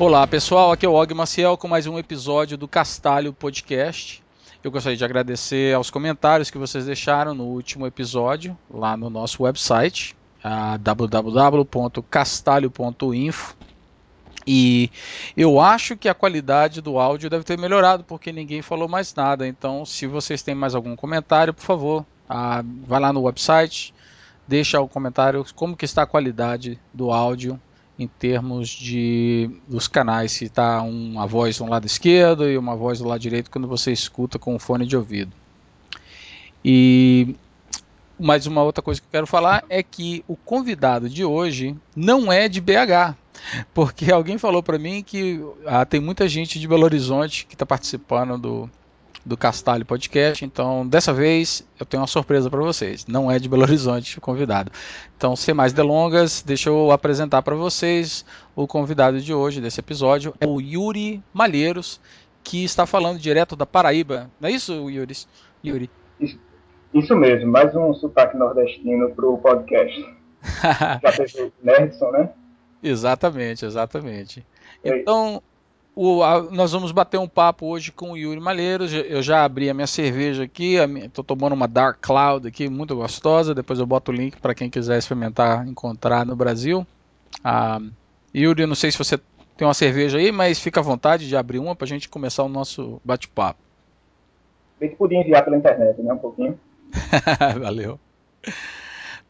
Olá pessoal, aqui é o Og Maciel com mais um episódio do Castalho Podcast. Eu gostaria de agradecer aos comentários que vocês deixaram no último episódio lá no nosso website, www.castalho.info. E eu acho que a qualidade do áudio deve ter melhorado porque ninguém falou mais nada. Então, se vocês têm mais algum comentário, por favor, vai lá no website, deixa o comentário como que está a qualidade do áudio em termos de dos canais, se está uma voz do lado esquerdo e uma voz do lado direito quando você escuta com o fone de ouvido. E mais uma outra coisa que eu quero falar é que o convidado de hoje não é de BH, porque alguém falou para mim que ah, tem muita gente de Belo Horizonte que está participando do, do Castalho Podcast. Então, dessa vez, eu tenho uma surpresa para vocês. Não é de Belo Horizonte o convidado. Então, sem mais delongas, deixa eu apresentar para vocês o convidado de hoje, desse episódio. É o Yuri Malheiros, que está falando direto da Paraíba. Não é isso, Yuri? Yuri? Isso, isso mesmo, mais um sotaque nordestino para o podcast. Já teve o Nerdson, né? Exatamente, exatamente. Então, o, a, nós vamos bater um papo hoje com o Yuri Malheiros. Eu já abri a minha cerveja aqui, estou tomando uma Dark Cloud aqui, muito gostosa. Depois eu boto o link para quem quiser experimentar, encontrar no Brasil. Ah, Yuri, não sei se você tem uma cerveja aí, mas fica à vontade de abrir uma para a gente começar o nosso bate-papo. Bem que podia enviar pela internet, né? Um pouquinho. Valeu.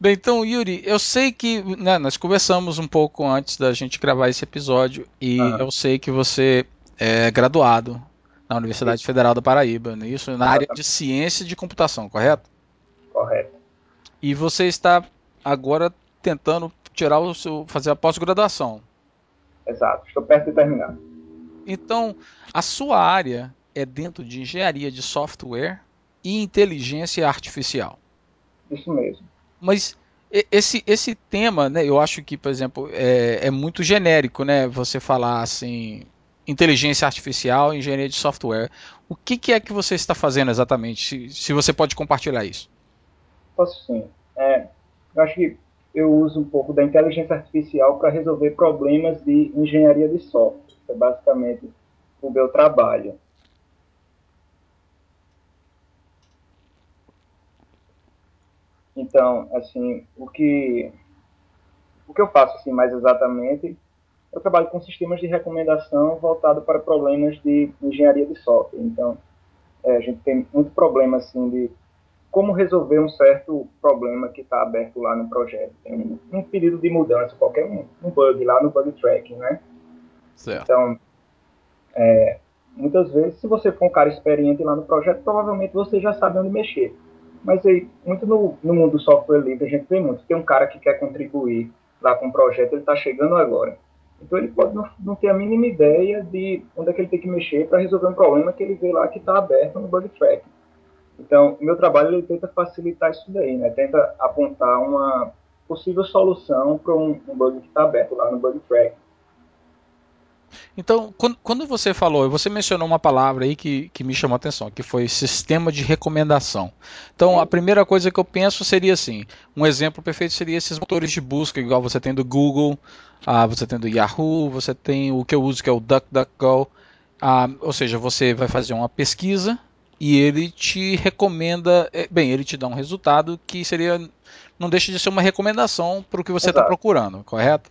Bem, então, Yuri, eu sei que né, nós conversamos um pouco antes da gente gravar esse episódio e uhum. eu sei que você é graduado na Universidade Federal da Paraíba, né, isso na área de ciência de computação, correto? Correto. E você está agora tentando tirar o seu, fazer a pós-graduação. Exato, estou perto de terminar. Então, a sua área é dentro de engenharia de software e inteligência artificial. Isso mesmo. Mas esse, esse tema, né, eu acho que, por exemplo, é, é muito genérico, né? Você falar assim, inteligência artificial, engenharia de software. O que, que é que você está fazendo exatamente? Se, se você pode compartilhar isso. Posso sim. É, eu acho que eu uso um pouco da inteligência artificial para resolver problemas de engenharia de software. É basicamente o meu trabalho. Então, assim, o que o que eu faço assim mais exatamente, eu trabalho com sistemas de recomendação voltado para problemas de engenharia de software. Então, é, a gente tem muito problema assim de como resolver um certo problema que está aberto lá no projeto. Tem um, um, pedido de mudança, qualquer um, um bug lá no bug tracking, né? Certo. Então, é, muitas vezes, se você for um cara experiente lá no projeto, provavelmente você já sabe onde mexer. Mas aí, muito no, no mundo do software livre, a gente vê muito. Tem um cara que quer contribuir lá com um projeto, ele está chegando agora. Então ele pode não, não, ter a mínima ideia de onde é que ele tem que mexer para resolver um problema que ele vê lá que está aberto no bug track. Então, o meu trabalho ele tenta facilitar isso daí, né? Tenta apontar uma possível solução para um, um, bug que está aberto lá no bug track. Então, quando, quando, você falou, você mencionou uma palavra aí que, que me chamou a atenção, que foi sistema de recomendação. Então, a primeira coisa que eu penso seria assim: um exemplo perfeito seria esses motores de busca, igual você tem do Google, ah, você tem do Yahoo, você tem o que eu uso que é o DuckDuckGo. Ah, ou seja, você vai fazer uma pesquisa e ele te recomenda, eh, bem, ele te dá um resultado que seria, não deixa de ser uma recomendação para o que você está procurando, correto?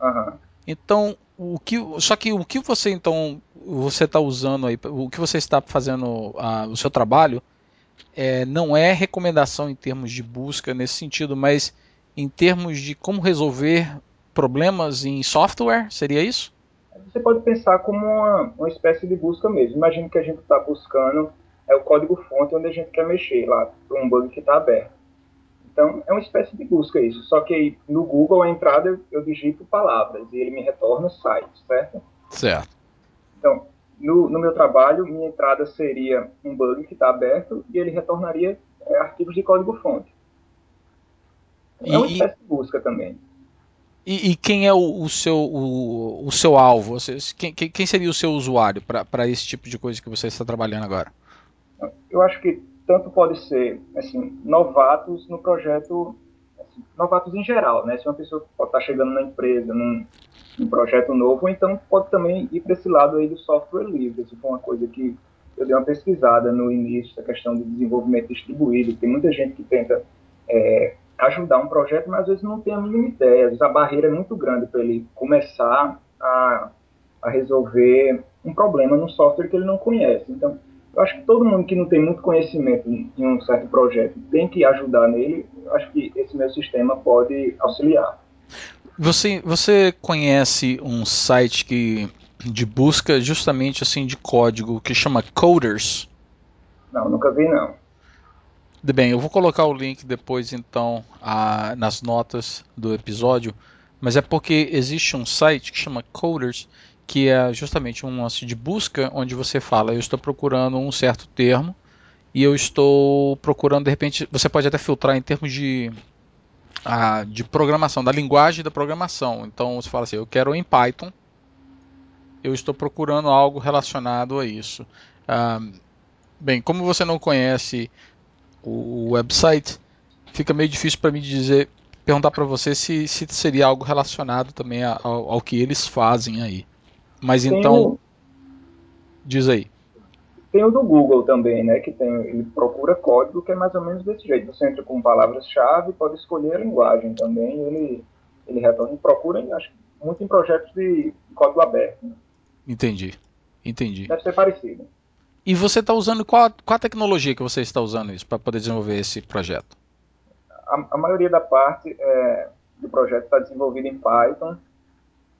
Uhum. Então, o que, só que o que você então você está usando aí, o que você está fazendo a, o seu trabalho é, não é recomendação em termos de busca nesse sentido, mas em termos de como resolver problemas em software, seria isso? Você pode pensar como uma, uma espécie de busca mesmo. Imagina que a gente está buscando é o código-fonte onde a gente quer mexer lá, para um bug que está aberto. Então, é uma espécie de busca isso. Só que no Google, a entrada, eu, eu digito palavras e ele me retorna sites, certo? Certo. Então, no, no meu trabalho, minha entrada seria um bug que está aberto e ele retornaria é, arquivos de código-fonte. É uma espécie de busca também. E, e, quem é o, o seu, o, o, seu alvo? quem, quem, seria o seu usuário para esse tipo de coisa que você está trabalhando agora? Eu acho que tanto pode ser assim, novatos no projeto novatos em geral, né? Se uma pessoa pode estar chegando na empresa, num, num projeto novo, então pode também ir para esse lado aí do software livre. Isso foi uma coisa que eu dei uma pesquisada no início, a questão do desenvolvimento distribuído. Tem muita gente que tenta é, ajudar um projeto, mas às vezes não tem a mínima ideia. Às vezes a barreira é muito grande para ele começar a, a resolver um problema no software que ele não conhece. Então, eu acho que todo mundo que não tem muito conhecimento em um certo projeto tem que ajudar nele. Eu acho que esse meu sistema pode auxiliar. Você, você conhece um site que de busca justamente assim de código que chama Coders? Não, nunca vi não. Bem, eu vou colocar o link depois então a, nas notas do episódio, mas é porque existe um site que chama Coders que é justamente um lance de busca onde você fala, eu estou procurando um certo termo e eu estou procurando, de repente, você pode até filtrar em termos de, a, de programação, da linguagem da programação. Então você fala assim, eu quero em Python, eu estou procurando algo relacionado a isso. Ah, bem, como você não conhece o, o website, fica meio difícil para mim dizer, perguntar para você se, se seria algo relacionado também ao, ao que eles fazem aí. Mas tem então. O... Diz aí. Tem o do Google também, né? Que tem, ele procura código que é mais ou menos desse jeito. Você entra com palavras-chave, pode escolher a linguagem também, ele, ele retorna. Procura, acho muito em projetos de código aberto. Né? Entendi. Entendi. Deve ser parecido. E você está usando qual, qual a tecnologia que você está usando isso para poder desenvolver esse projeto? A, a maioria da parte é, do projeto está desenvolvida em Python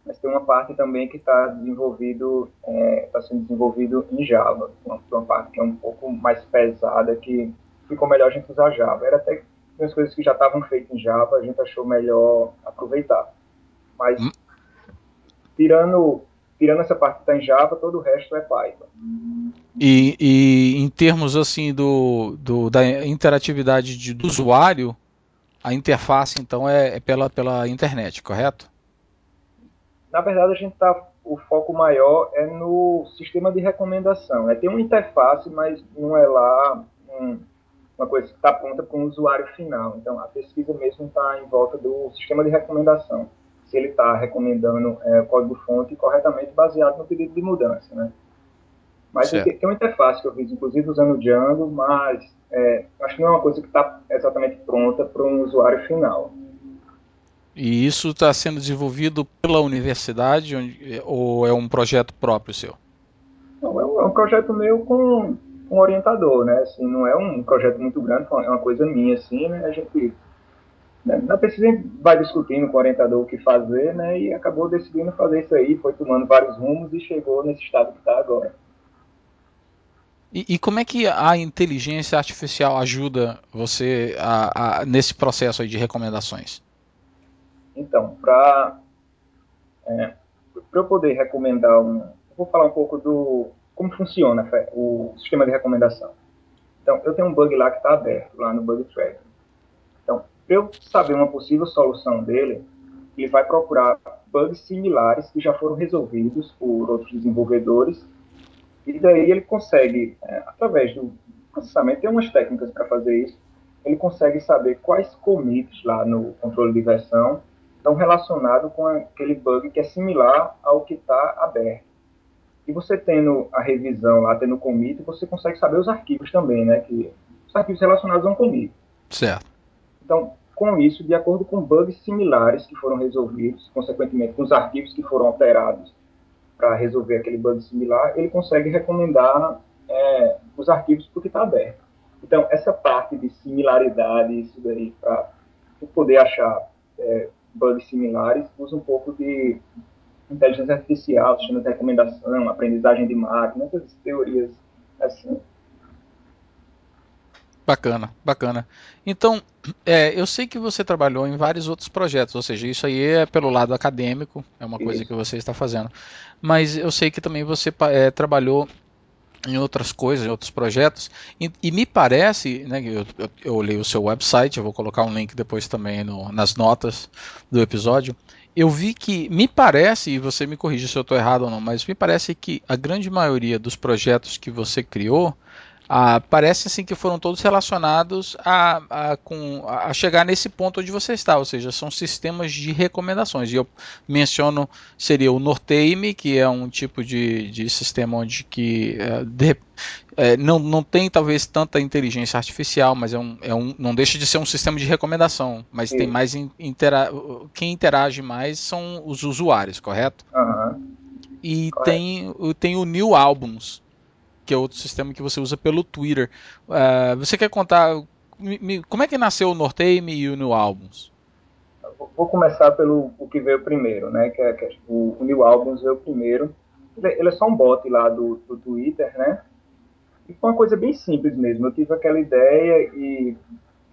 mas tem uma parte também que está desenvolvido está é, tá sendo desenvolvido em Java. Uma, uma, parte que é um pouco mais pesada que ficou melhor a gente usar Java. Era até as coisas que já estavam feitas em Java a gente achou melhor aproveitar. Mas hum. tirando tirando essa parte que está em Java todo o resto é Python. E, e em termos assim do, do da interatividade de, do usuário a interface então é, é pela pela internet correto na verdade, a gente tá, o foco maior é no sistema de recomendação. É, tem uma interface, mas não é lá um, uma coisa que está pronta para o usuário final. Então, a pesquisa mesmo está em volta do sistema de recomendação. Se ele está recomendando é, o código-fonte corretamente baseado no pedido de mudança, né? Mas tem, tem, uma interface que eu fiz, inclusive usando o Django, mas é, acho que não é uma coisa que está exatamente pronta para um usuário final. E isso está sendo desenvolvido pela universidade onde, ou é um projeto próprio seu? Não, é, um, é um projeto meu com um orientador, né? Assim, não é um projeto muito grande, é uma coisa minha, assim, né? A gente né, na pesquisa vai discutindo com o orientador o que fazer, né? E acabou decidindo fazer isso aí, foi tomando vários rumos e chegou nesse estado que está agora. E, e, como é que a inteligência artificial ajuda você a, a, nesse processo aí de recomendações? Então, para é, eu poder recomendar um. Eu vou falar um pouco do como funciona o sistema de recomendação. Então, eu tenho um bug lá que está aberto, lá no Bug Tracker. Então, para eu saber uma possível solução dele, ele vai procurar bugs similares que já foram resolvidos por outros desenvolvedores, e daí ele consegue, é, através do processamento, tem umas técnicas para fazer isso, ele consegue saber quais commits lá no controle de versão estão relacionados com aquele bug que é similar ao que está aberto. E você tendo a revisão lá, tendo o commit, você consegue saber os arquivos também, né? Que, os arquivos relacionados a um commit. Certo. Então, com isso, de acordo com bugs similares que foram resolvidos, consequentemente com os arquivos que foram alterados para resolver aquele bug similar, ele consegue recomendar é, os arquivos porque está aberto. Então, essa parte de similaridade, isso daí, para poder achar é, bugs similares, usa um pouco de inteligência artificial, sistema de recomendação, aprendizagem de máquina, essas teorias assim. Bacana, bacana. Então, é, eu sei que você trabalhou em vários outros projetos, ou seja, isso aí é pelo lado acadêmico, é uma isso. coisa que você está fazendo. Mas eu sei que também você é, trabalhou em outras coisas, em outros projetos. E, e me parece, né, eu, eu, eu, olhei o seu website, eu vou colocar um link depois também no, nas notas do episódio. Eu vi que, me parece, e você me corrige se eu estou errado ou não, mas me parece que a grande maioria dos projetos que você criou ah, parece assim que foram todos relacionados a, a, com, a chegar nesse ponto onde você está, ou seja, são sistemas de recomendações. E eu menciono seria o Norteime, que é um tipo de, de sistema onde que é, de, é, não, não tem talvez tanta inteligência artificial, mas é um, é um, não deixa de ser um sistema de recomendação, mas Sim. tem mais intera quem interage mais são os usuários, correto? Uhum. E tem, tem o New Albums, que é outro sistema que você usa pelo Twitter. Uh, você quer contar me, como é que nasceu o Norteime e o New Albums? Vou começar pelo o que veio primeiro, né? Que é, que é, o, o, New Albums veio primeiro. Ele, ele, é só um bot lá do, do Twitter, né? E foi uma coisa bem simples mesmo. Eu tive aquela ideia e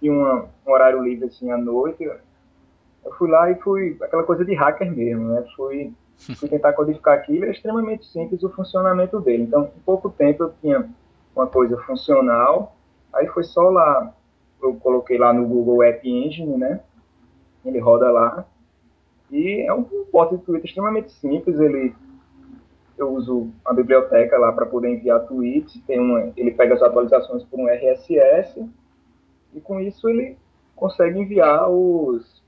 tinha uma, um horário livre assim à noite. Eu fui lá e fui aquela coisa de hacker mesmo, né? Fui fui tentar codificar aquilo, é extremamente simples o funcionamento dele. Então, em pouco tempo eu tinha uma coisa funcional, aí foi só lá, eu coloquei lá no Google App Engine, né? Ele roda lá. E é um bot de Twitter extremamente simples, ele eu uso a biblioteca lá para poder enviar tweets, tem uma, ele pega as atualizações por um RSS e com isso ele consegue enviar os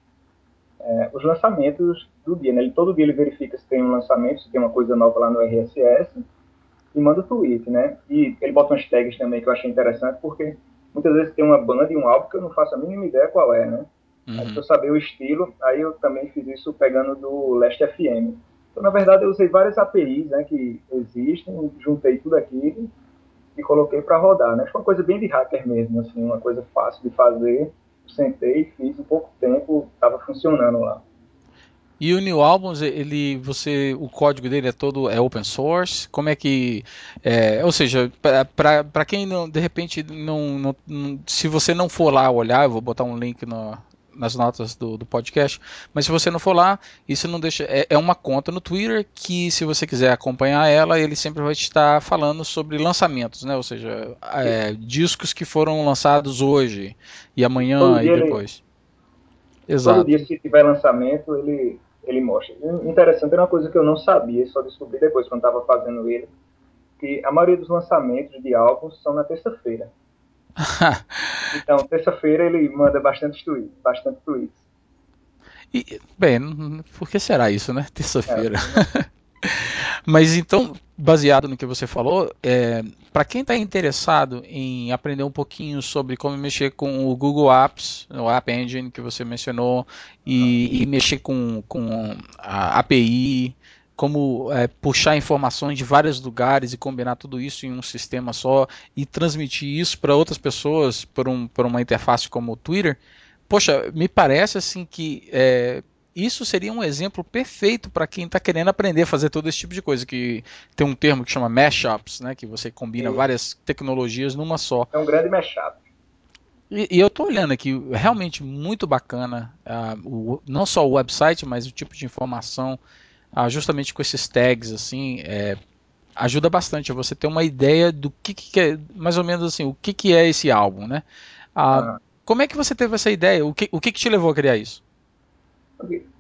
é, os lançamentos do dia. Né? Ele, todo dia ele verifica se tem um lançamento, se tem uma coisa nova lá no RSS e manda o tweet, né? E ele bota umas tags também que eu achei interessante, porque muitas vezes tem uma banda e um álbum que eu não faço a mínima ideia qual é, né? Uhum. Aí, eu saber o estilo, aí eu também fiz isso pegando do Last FM. Então, na verdade, eu usei várias APIs né, que existem, juntei tudo aqui e coloquei para rodar, né? Foi uma coisa bem de hacker mesmo, assim, uma coisa fácil de fazer sentei, fiz em pouco tempo, estava funcionando lá. E o New Albums, ele, você, o código dele é todo é open source. Como é que, é, ou seja, para quem não, de repente não, não, se você não for lá olhar, eu vou botar um link no, nas notas do, do, podcast. Mas se você não for lá, isso não deixa. É, é, uma conta no Twitter que, se você quiser acompanhar ela, ele sempre vai estar falando sobre lançamentos, né? Ou seja, é, discos que foram lançados hoje e amanhã e depois. Ele, Exato. Todo dia, se tiver lançamento, ele, ele mostra. Interessante, é uma coisa que eu não sabia, só descobri depois quando estava fazendo ele, que a maioria dos lançamentos de álbuns são na terça-feira. então, terça-feira ele manda bastante tweets, bastante tweets. E, bem, por que será isso, né? Terça-feira. É, Mas então, baseado no que você falou, é, para quem está interessado em aprender um pouquinho sobre como mexer com o Google Apps, o App Engine que você mencionou, e, e mexer com, com a API, como é, puxar informações de vários lugares e combinar tudo isso em um sistema só e transmitir isso para outras pessoas por, um, por uma interface como o Twitter, poxa, me parece assim que é, isso seria um exemplo perfeito para quem está querendo aprender a fazer todo esse tipo de coisa, que tem um termo que chama mashups, né, que você combina Sim. várias tecnologias numa só. É um grande mashup. E, e eu estou olhando aqui, realmente muito bacana, uh, o, não só o website, mas o tipo de informação ah, justamente com esses tags assim, é, ajuda bastante a você ter uma ideia do que, que é, mais ou menos assim, o que, que é esse álbum, né? Ah, ah. Como é que você teve essa ideia? O que, o que, que te levou a criar isso?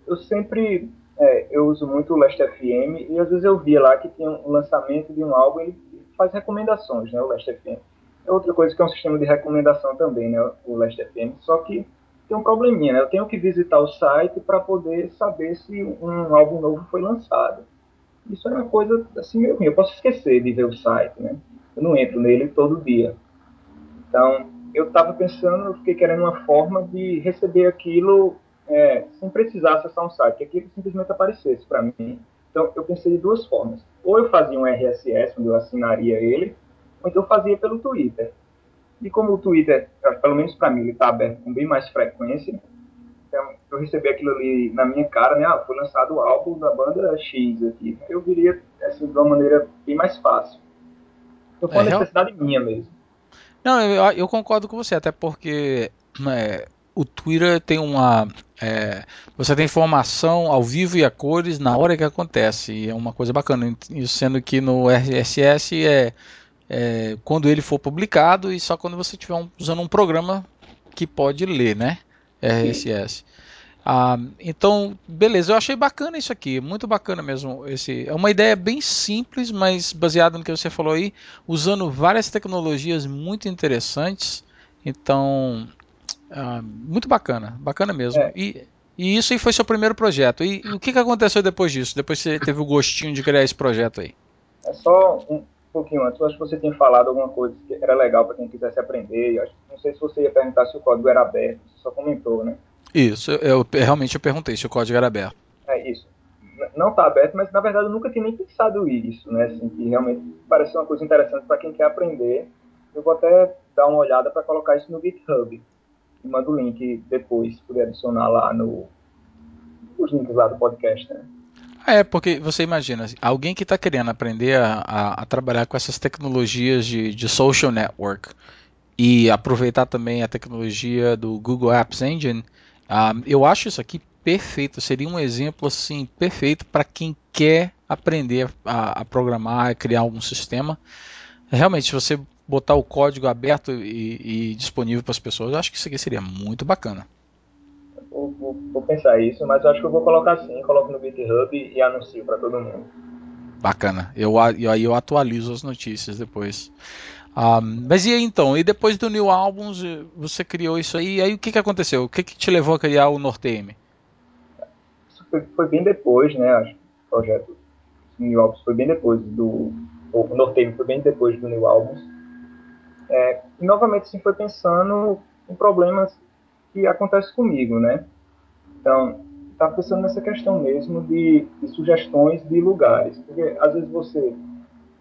Eu sempre é, eu uso muito o Last FM e às vezes eu via lá que tinha um lançamento de um álbum e faz recomendações, né? O Last FM. É outra coisa que é um sistema de recomendação também, né? O Last FM. Só que tem um probleminha, né? Eu tenho que visitar o site para poder saber se um álbum novo foi lançado. Isso é uma coisa assim meio ruim. Eu posso esquecer de ver o site, né? Eu não entro nele todo dia. Então, eu estava pensando, eu fiquei querendo uma forma de receber aquilo é, sem precisar acessar um site, que aquilo simplesmente aparecesse para mim. Então, eu pensei de duas formas. Ou eu fazia um RSS, onde eu assinaria ele, ou então eu fazia pelo Twitter. E como o Twitter, pelo menos para mim, ele está aberto com bem mais frequência, então eu recebi aquilo ali na minha cara, né? Ah, foi lançado o álbum da banda X aqui. Eu viria assim, de uma maneira bem mais fácil. Então foi uma é, necessidade real... minha mesmo. Não, eu, eu, concordo com você, até porque é, o Twitter tem uma. É, você tem informação ao vivo e a cores na hora que acontece. E é uma coisa bacana. Sendo que no RSS é é, quando ele for publicado e só quando você estiver um, usando um programa que pode ler, né? RSS. Ah, então, beleza, eu achei bacana isso aqui, muito bacana mesmo. Esse, é uma ideia bem simples, mas baseada no que você falou aí, usando várias tecnologias muito interessantes. Então, ah, muito bacana, bacana mesmo. É. E, e, isso aí foi seu primeiro projeto. E, e, o que, que aconteceu depois disso? Depois você teve o gostinho de criar esse projeto aí? É só um pouquinho antes, eu acho que você tinha falado alguma coisa que era legal para quem quisesse aprender. Eu acho, não sei se você ia perguntar se o código era aberto, você só comentou, né? Isso, eu, eu realmente eu perguntei se o código era aberto. É isso. Não está aberto, mas na verdade eu nunca tinha nem pensado isso, né? Assim, que realmente parece uma coisa interessante para quem quer aprender. Eu vou até dar uma olhada para colocar isso no GitHub. E mando o link depois, se puder adicionar lá no os links lá do podcast, né? É, porque você imagina, alguém que está querendo aprender a, a, a, trabalhar com essas tecnologias de, de social network e aproveitar também a tecnologia do Google Apps Engine, Uh, eu acho isso aqui perfeito, seria um exemplo assim perfeito para quem quer aprender a, a, programar, a criar algum sistema. Realmente, se você botar o código aberto e, e disponível para as pessoas, eu acho que isso aqui seria muito bacana. Vou, vou, vou, pensar isso, mas eu acho que eu vou colocar assim, coloco no GitHub e, anuncio para todo mundo. Bacana. Eu aí eu, atualizo as notícias depois. Um, mas e aí então? E depois do New Albums, você criou isso aí, e aí o que, que aconteceu? O que, que te levou a criar o Norteme? Isso foi, foi, bem depois, né? Acho que o projeto New Albums foi bem depois do. O Norteme foi bem depois do New Albums. É, e novamente, assim, foi pensando em problemas que acontecem comigo, né? Então, estava pensando nessa questão mesmo de, de sugestões de lugares. Porque às vezes você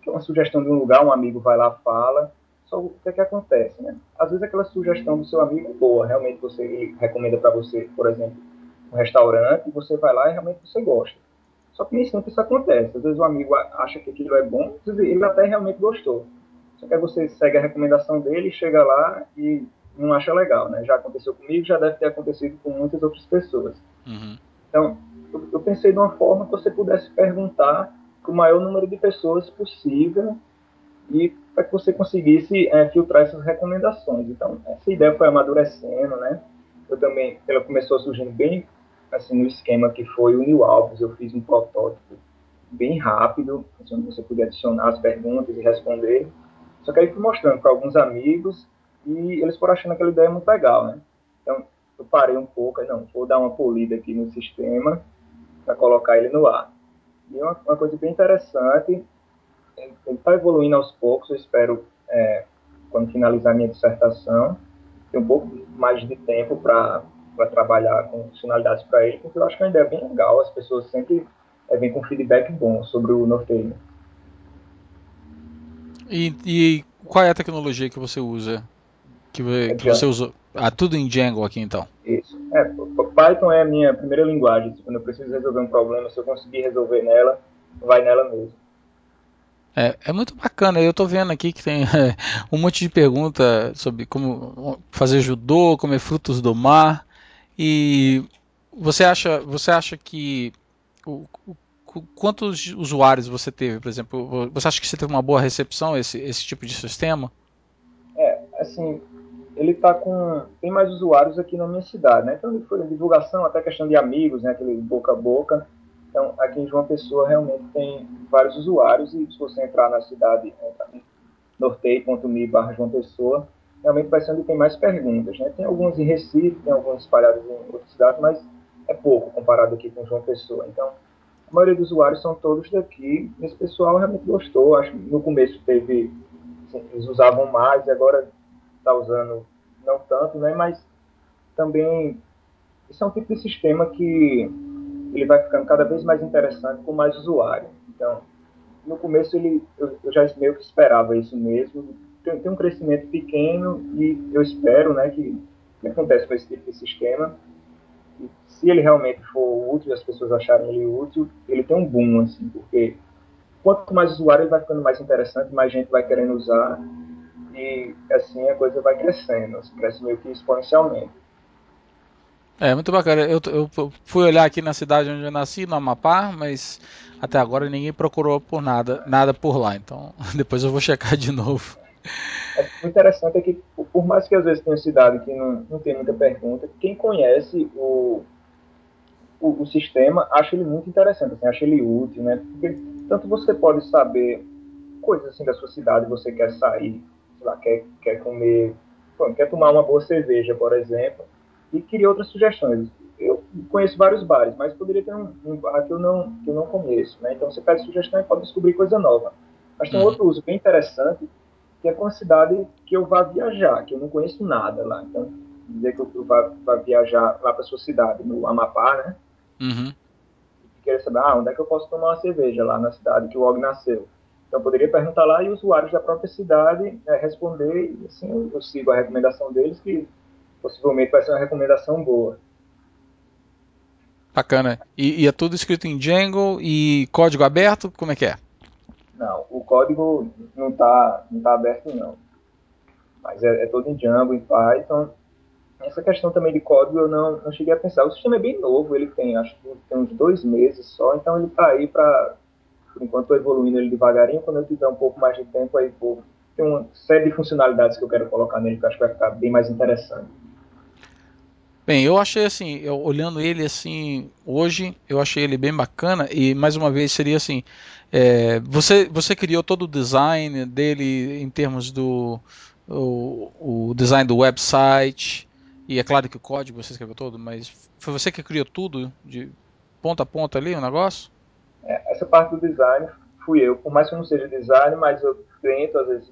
que é uma sugestão de um lugar, um amigo vai lá fala, só o que é que acontece, né? Às vezes aquela sugestão do seu amigo é boa, realmente você recomenda para você, por exemplo, um restaurante, você vai lá e realmente você gosta. Só que nem sempre isso acontece. Às vezes o amigo acha que aquilo é bom, ele até realmente gostou. Só que aí você segue a recomendação dele, chega lá e não acha legal, né? Já aconteceu comigo, já deve ter acontecido com muitas outras pessoas. Uhum. Então, eu, eu pensei de uma forma que você pudesse perguntar para o maior número de pessoas possível e para que você conseguisse é, filtrar essas recomendações. Então, essa ideia foi amadurecendo, né? Eu também, ela começou surgindo bem assim no esquema que foi o New Alves. Eu fiz um protótipo bem rápido, assim, onde você podia adicionar as perguntas e responder. Só que aí fui mostrando para alguns amigos e eles foram achando aquela ideia muito legal, né? Então, eu parei um pouco, não, vou dar uma polida aqui no sistema para colocar ele no ar. E é uma, uma coisa bem interessante, ele está evoluindo aos poucos, eu espero, é, quando finalizar minha dissertação, ter um pouco mais de tempo para trabalhar com funcionalidades para ele, porque eu acho que a ideia é bem legal, as pessoas sempre é, vêm com feedback bom sobre o Norteio. E, e qual é a tecnologia que você usa? Que, que você usa? Ah, tudo em Django aqui então. Isso. É, Python é a minha primeira linguagem. Quando eu preciso resolver um problema, se eu conseguir resolver nela, vai nela mesmo. É, é muito bacana. Eu estou vendo aqui que tem é, um monte de pergunta sobre como fazer judô, comer frutos do mar. E você acha, você acha que o, o, quantos usuários você teve, por exemplo? Você acha que você teve uma boa recepção esse esse tipo de sistema? É, assim, ele está com tem mais usuários aqui na minha cidade, né? Então ele foi divulgação, até questão de amigos, né? Aquele boca a boca. Então aqui em João Pessoa realmente tem vários usuários e se você entrar na cidade nortei.me/barra João Pessoa, realmente vai ser onde tem mais perguntas, né? Tem alguns em Recife, tem alguns espalhados em outras cidades, mas é pouco comparado aqui com João Pessoa. Então a maioria dos usuários são todos daqui. Esse pessoal realmente gostou. Acho que no começo teve assim, eles usavam mais e agora está usando não tanto, né? Mas também isso é um tipo de sistema que ele vai ficando cada vez mais interessante com mais usuário. Então, no começo ele, eu, eu já meio que esperava isso mesmo. Tem, tem, um crescimento pequeno e eu espero, né, que, que acontece com esse tipo de sistema. E se ele realmente for útil, as pessoas acharem ele útil, ele tem um boom, assim, porque quanto mais usuário ele vai ficando mais interessante, mais gente vai querendo usar e assim a coisa vai crescendo, assim, cresce meio que exponencialmente. É, muito bacana. Eu, eu, fui olhar aqui na cidade onde eu nasci, no Amapá, mas até agora ninguém procurou por nada, nada por lá. Então depois eu vou checar de novo. É, o interessante é que, por mais que às vezes tenha cidade que não, não tem muita pergunta, quem conhece o, o, o, sistema, acho ele muito interessante, assim, acho ele útil, né? Porque tanto você pode saber coisas assim da sua cidade, você quer sair, lá, quer, quer comer, quer tomar uma boa cerveja, por exemplo, e queria outras sugestões. Eu conheço vários bares, mas poderia ter um, um bar que eu não que eu não conheço, né? Então você pede sugestão e pode descobrir coisa nova. Mas tem um uhum. outro uso bem interessante, que é com a cidade que eu vá viajar, que eu não conheço nada lá. Então, dizer que eu vá, vá viajar lá para sua cidade, no Amapá, né? Uhum. E querer saber, ah, onde é que eu posso tomar uma cerveja lá na cidade que o Og nasceu. Então, eu poderia perguntar lá e usuários da própria cidade é, responder, e assim eu, eu sigo a recomendação deles, que possivelmente vai ser uma recomendação boa. Bacana. E, e, é tudo escrito em Django e código aberto? Como é que é? Não, o código não está não tá aberto, não. Mas é, é, todo em Django, em Python. Essa questão também de código eu não, não cheguei a pensar. O sistema é bem novo, ele tem, acho que tem uns dois meses só, então ele está aí para por enquanto estou evoluindo ele devagarinho. Quando eu tiver um pouco mais de tempo, aí vou tem uma série de funcionalidades que eu quero colocar nele que eu acho que vai ficar bem mais interessante. Bem, eu achei assim, eu, olhando ele assim hoje, eu achei ele bem bacana e mais uma vez seria assim, é, você você criou todo o design dele em termos do o, o, design do website e é claro que o código você escreveu todo, mas foi você que criou tudo de ponta a ponta ali o negócio? É, essa parte do design fui eu. Por mais que eu não seja design, mas eu tento, às vezes,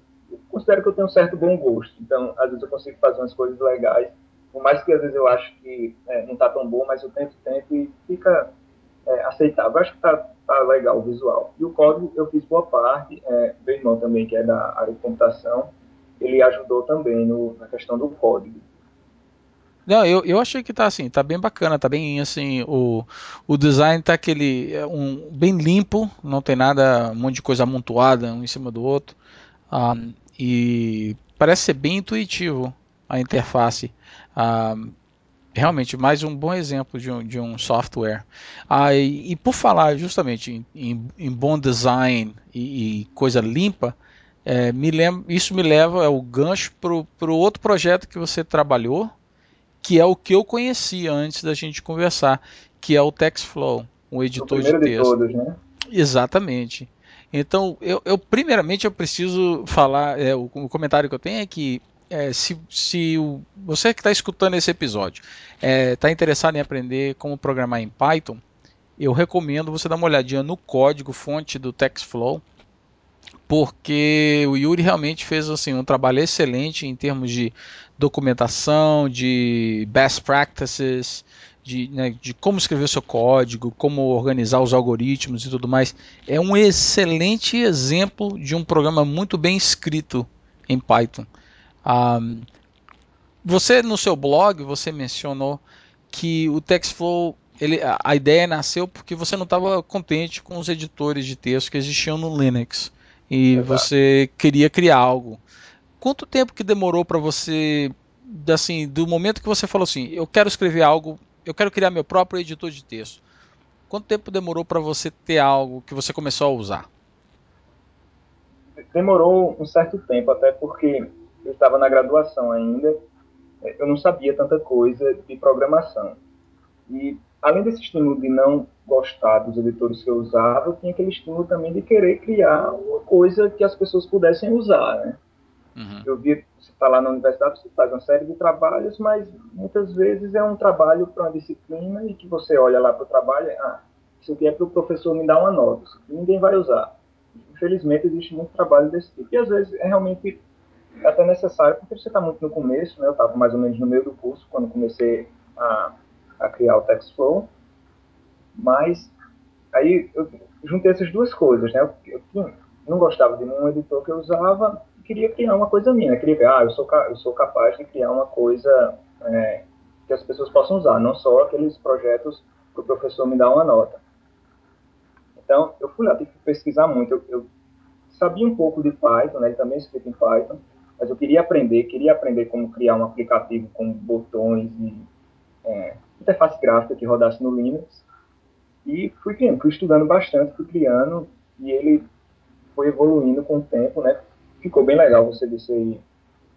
considero que eu tenho um certo bom gosto. Então, às vezes eu consigo fazer umas coisas legais. Por mais que às vezes eu acho que é, não está tão bom, mas eu tento, tento e fica é, aceitável. Eu acho que está tá legal o visual. E o código eu fiz boa parte. É, meu irmão também, que é da área de computação, ele ajudou também no, na questão do código. Não, eu, eu achei que tá assim, tá bem bacana, tá bem assim, o, o design tá aquele é um bem limpo, não tem nada, um monte de coisa amontoada um em cima do outro. Um, ah, e parece ser bem intuitivo a interface. Um, ah, realmente, mais um bom exemplo de um, de um software. Ah, e, e por falar justamente em, em, em bom design e, e coisa limpa, é, me lembra, isso me leva ao gancho para o outro projeto que você trabalhou, que é o que eu conhecia antes da gente conversar, que é o TextFlow, um editor de texto. De todos, né? Exatamente. Então, eu, eu, primeiramente eu preciso falar, é, o, o, comentário que eu tenho é que é, se, se o, você que está escutando esse episódio está é, tá interessado em aprender como programar em Python, eu recomendo você dar uma olhadinha no código fonte do TextFlow, porque o Yuri realmente fez assim, um trabalho excelente em termos de documentação, de best practices, de, né, de como escrever seu código, como organizar os algoritmos e tudo mais. É um excelente exemplo de um programa muito bem escrito em Python. Um, você no seu blog você mencionou que o TextFlow ele, a ideia nasceu porque você não estava contente com os editores de texto que existiam no Linux e Exato. você queria criar algo. Quanto tempo que demorou para você, assim, do momento que você falou assim, eu quero escrever algo, eu quero criar meu próprio editor de texto. Quanto tempo demorou para você ter algo que você começou a usar? Demorou um certo tempo, até porque eu estava na graduação ainda, eu não sabia tanta coisa de programação. E além desse estímulo de não gostar dos editores que eu usava, eu tinha aquele estímulo também de querer criar uma coisa que as pessoas pudessem usar, né? Uhum. Eu vi, você está lá na universidade, você faz uma série de trabalhos, mas muitas vezes é um trabalho para uma disciplina e que você olha lá para o trabalho e, ah, isso aqui é para o professor me dar uma nota, ninguém vai usar. Infelizmente, existe muito trabalho desse tipo. E às vezes é realmente até necessário, porque você está muito no começo, né? eu estava mais ou menos no meio do curso, quando comecei a, a criar o TextFlow, mas aí eu juntei essas duas coisas, né? Eu, eu, não gostava de nenhum editor que eu usava, queria criar uma coisa minha, queria ver, ah, eu sou, eu sou capaz de criar uma coisa é, que as pessoas possam usar, não só aqueles projetos que o professor me dá uma nota. Então, eu fui lá, tive que pesquisar muito, eu, eu sabia um pouco de Python, né, também escrito em Python, mas eu queria aprender, queria aprender como criar um aplicativo com botões e é, interface gráfica que rodasse no Linux, e fui criando, fui estudando bastante, fui criando, e ele foi evoluindo com o tempo, né, ficou bem legal você disse aí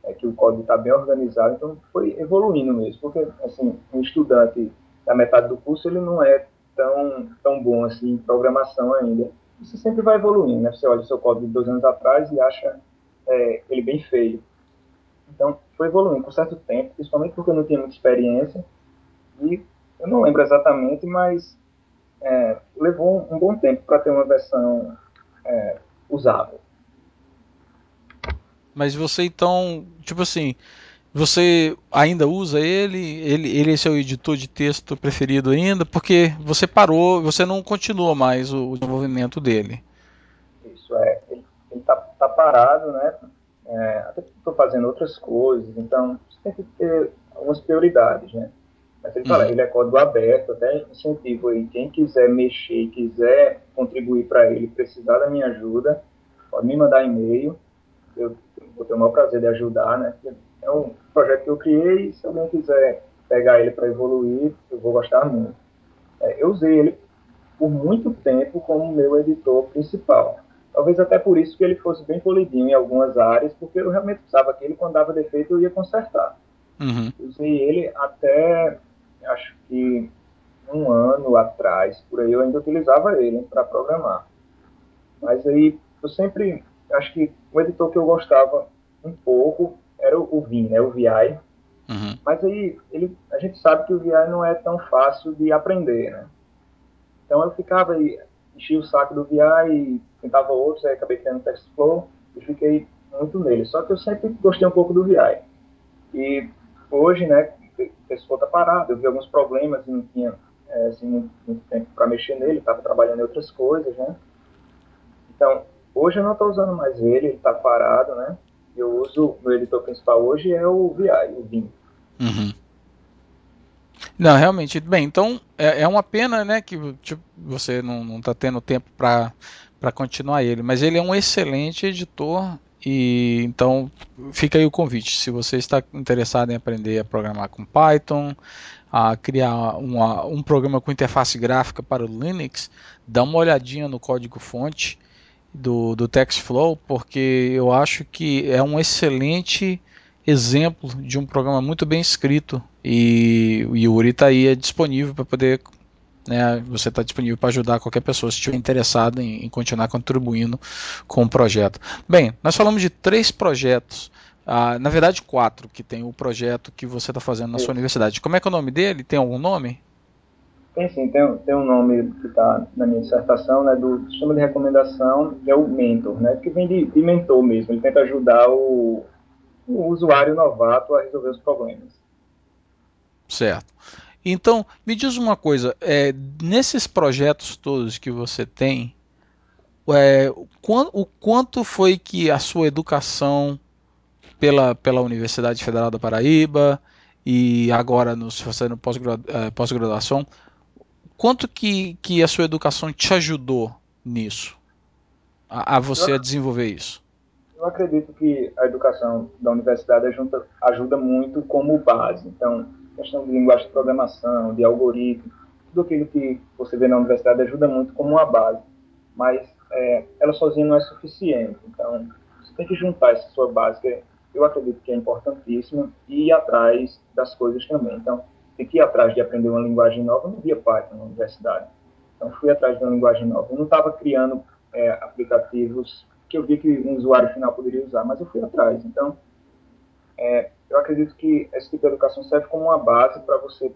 é, que o código está bem organizado, então foi evoluindo mesmo, porque assim, um estudante da metade do curso, ele não é tão, tão bom assim em programação ainda. Você sempre vai evoluindo, né? Você olha o seu código de dois anos atrás e acha é, ele bem feio. Então, foi evoluindo com certo tempo, principalmente porque eu não tinha muita experiência. E eu não lembro exatamente, mas é, levou um, um, bom tempo para ter uma versão é, usável. Mas você então, tipo assim, você ainda usa ele? Ele, ele é seu editor de texto preferido ainda? Porque você parou, você não continua mais o, o desenvolvimento dele. Isso é, ele, está tá parado, né? É, até estou fazendo outras coisas, então você tem que ter algumas prioridades, né? Mas ele fala, uhum. ele é código aberto, até incentivo aí, quem quiser mexer, quiser contribuir para ele, precisar da minha ajuda, pode me mandar e-mail, eu vou ter o maior prazer de ajudar, né? É um projeto que eu criei, se alguém quiser pegar ele para evoluir, eu vou gostar muito. É, eu usei ele por muito tempo como meu editor principal. Talvez até por isso que ele fosse bem polidinho em algumas áreas, porque eu realmente precisava que ele, quando dava defeito, eu ia consertar. Uhum. Usei ele até, acho que um ano atrás, por aí, eu ainda utilizava ele para programar. Mas aí, eu sempre, acho que o editor que eu gostava um pouco era o, Vim, né, o VI. Uhum. Mas aí, ele, a gente sabe que o VI não é tão fácil de aprender, né? Então eu ficava aí, enchia o saco do VI e tentava outros, aí acabei criando o TextFlow e fiquei muito nele. Só que eu sempre gostei um pouco do VI. E hoje, né, o TextFlow tá parado, eu vi alguns problemas e não tinha é, assim, muito, muito tempo para mexer nele, estava trabalhando em outras coisas, né? Então, hoje eu não estou usando mais ele, ele está parado, né? Eu uso, meu editor principal hoje é o VI, o Vim. Uhum. Não, realmente. Bem, então é, é uma pena, né, que tipo, você não está tendo tempo para continuar ele, mas ele é um excelente editor e então fica aí o convite. Se você está interessado em aprender a programar com Python, a criar uma, um programa com interface gráfica para o Linux, dá uma olhadinha no código-fonte do, do TextFlow, porque eu acho que é um excelente exemplo de um programa muito bem escrito e o Yuri está aí é disponível para poder né, você está disponível para ajudar qualquer pessoa se estiver interessado em, em, continuar contribuindo com o projeto. Bem, nós falamos de três projetos, ah, na verdade quatro, que tem o projeto que você está fazendo na sua universidade. Como é que é o nome dele? Tem algum nome? Tem sim, tem, tem um nome que está na minha dissertação, né, do sistema de recomendação, que é o mentor, né, que vem de, de mentor mesmo, ele tenta ajudar o, o usuário novato a resolver os problemas. Certo. Então, me diz uma coisa, é, nesses projetos todos que você tem, é, o, quanto foi que a sua educação pela, pela Universidade Federal da Paraíba e agora no, fazendo é, pós-graduação, quanto que, que a sua educação te ajudou nisso, a, a você a desenvolver isso? Eu acredito que a educação da universidade ajuda, ajuda muito como base. Então, questão de linguagem de programação, de algoritmo, tudo aquilo que você vê na universidade ajuda muito como uma base. Mas é, ela sozinha não é suficiente. Então, você tem que juntar essa sua base, que eu acredito que é importantíssima, e ir atrás das coisas também. Então, tem que ir atrás de aprender uma linguagem nova. Eu não via Python na universidade. Então, fui atrás de uma linguagem nova. Eu não estava criando é, aplicativos que eu vi que um usuário final poderia usar, mas eu fui atrás. Então, é, eu acredito que esse tipo de educação serve como uma base para você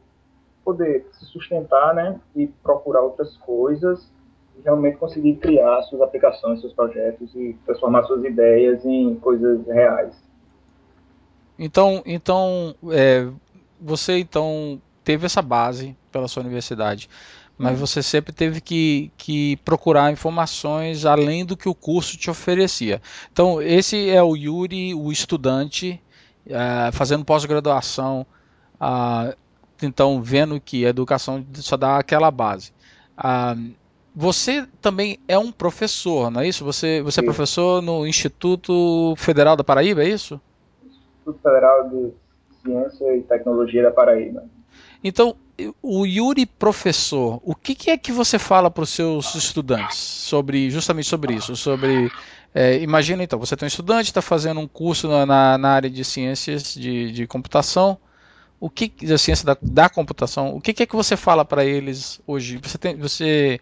poder se sustentar, né, e procurar outras coisas e realmente conseguir criar suas aplicações, seus projetos e transformar suas ideias em coisas reais. Então, então é, você então teve essa base pela sua universidade mas uhum. você sempre teve que, que procurar informações além do que o curso te oferecia. Então, esse é o Yuri, o estudante, uh, fazendo pós-graduação, uh, então vendo que a educação só dá aquela base. Uh, você também é um professor, não é isso? Você, você é professor no Instituto Federal da Paraíba, é isso? Instituto Federal de Ciência e Tecnologia da Paraíba. Então, o Yuri professor, o que, que é que você fala para os seus estudantes sobre justamente sobre isso? Sobre é, imagina então, você tem um estudante está fazendo um curso na, na, área de ciências de, de computação. o que da ciência da, da computação, o que, que, é que você fala para eles hoje? Você tem, você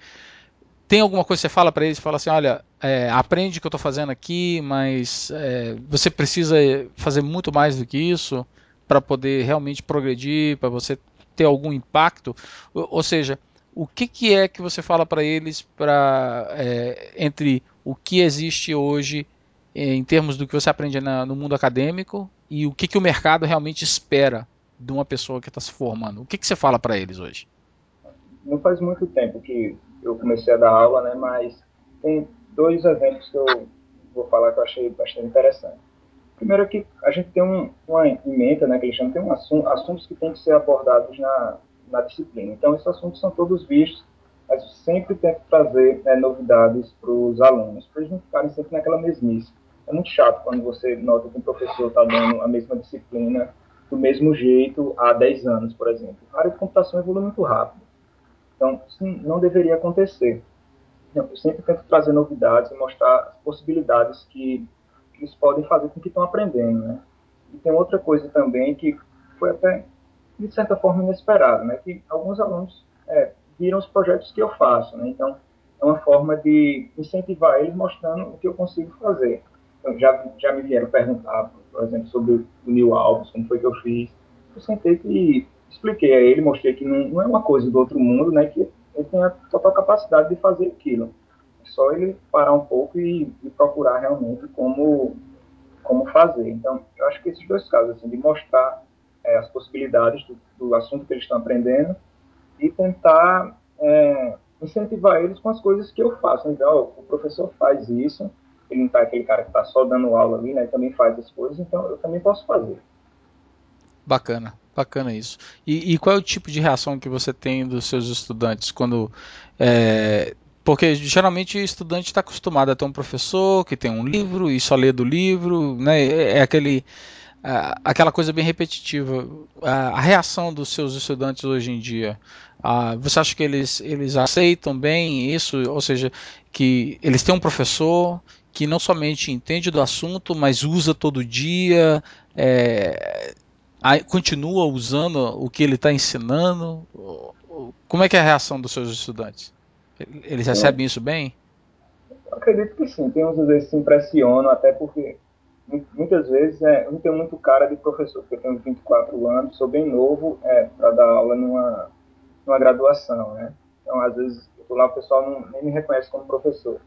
tem alguma coisa que você fala para eles? Fala assim, olha, é, aprende o que eu estou fazendo aqui, mas é, você precisa fazer muito mais do que isso para poder realmente progredir, para você ter algum impacto. Ou, ou, seja, o que, que é que você fala para eles para é, entre o que existe hoje em termos do que você aprende na, no mundo acadêmico e o que, que o mercado realmente espera de uma pessoa que está se formando? O que, que você fala para eles hoje? Não faz muito tempo que eu comecei a dar aula, né? Mas tem dois eventos que eu vou falar que eu achei bastante interessante. Primeiro é que a gente tem um, uma emenda, né, que eles chamam, tem um assunto, assuntos que têm que ser abordados na, na disciplina. Então, esses assuntos são todos vistos, mas sempre tento trazer né, novidades para os alunos, para eles não ficarem sempre naquela mesmice. É muito chato quando você nota que um professor está dando a mesma disciplina do mesmo jeito há 10 anos, por exemplo. A área de computação evolui muito rápido. Então, isso não deveria acontecer. Eu sempre tento trazer novidades e mostrar as possibilidades que, que eles podem fazer com o que estão aprendendo, né? E tem outra coisa também que foi até, de certa forma, inesperada, né? Que alguns alunos é, viram os projetos que eu faço, né? Então, é uma forma de incentivar eles mostrando o que eu consigo fazer. Então, já, já me vieram perguntar, por exemplo, sobre o New Alves, como foi que eu fiz. Eu sentei e expliquei a ele, mostrei que não, não é uma coisa do outro mundo, né? Que ele tem a total capacidade de fazer aquilo. Só ele parar um pouco e, e procurar realmente como, como fazer. Então, eu acho que esses dois casos, assim, de mostrar é, as possibilidades do, do, assunto que eles estão aprendendo e tentar é, incentivar eles com as coisas que eu faço. Então, o professor faz isso, ele não está aquele cara que está só dando aula ali, né? Ele também faz as coisas, então eu também posso fazer. Bacana, bacana isso. E, e, qual é o tipo de reação que você tem dos seus estudantes quando. É, porque geralmente o estudante está acostumado a ter um professor que tem um livro e só lê do livro, né? É, é aquele, aquela coisa bem repetitiva. A, reação dos seus estudantes hoje em dia, você acha que eles, eles aceitam bem isso? Ou seja, que eles têm um professor que não somente entende do assunto, mas usa todo dia. É, continua usando o que ele está ensinando? Como é que é a reação dos seus estudantes? Eles recebem isso bem? Acredito que sim. Tem uns vezes que se impressionam, até porque muitas vezes é, eu não tenho muito cara de professor, porque eu tenho 24 anos, sou bem novo é, para dar aula numa, numa graduação, né? Então, às vezes, eu tô lá, o pessoal não, nem me reconhece como professor.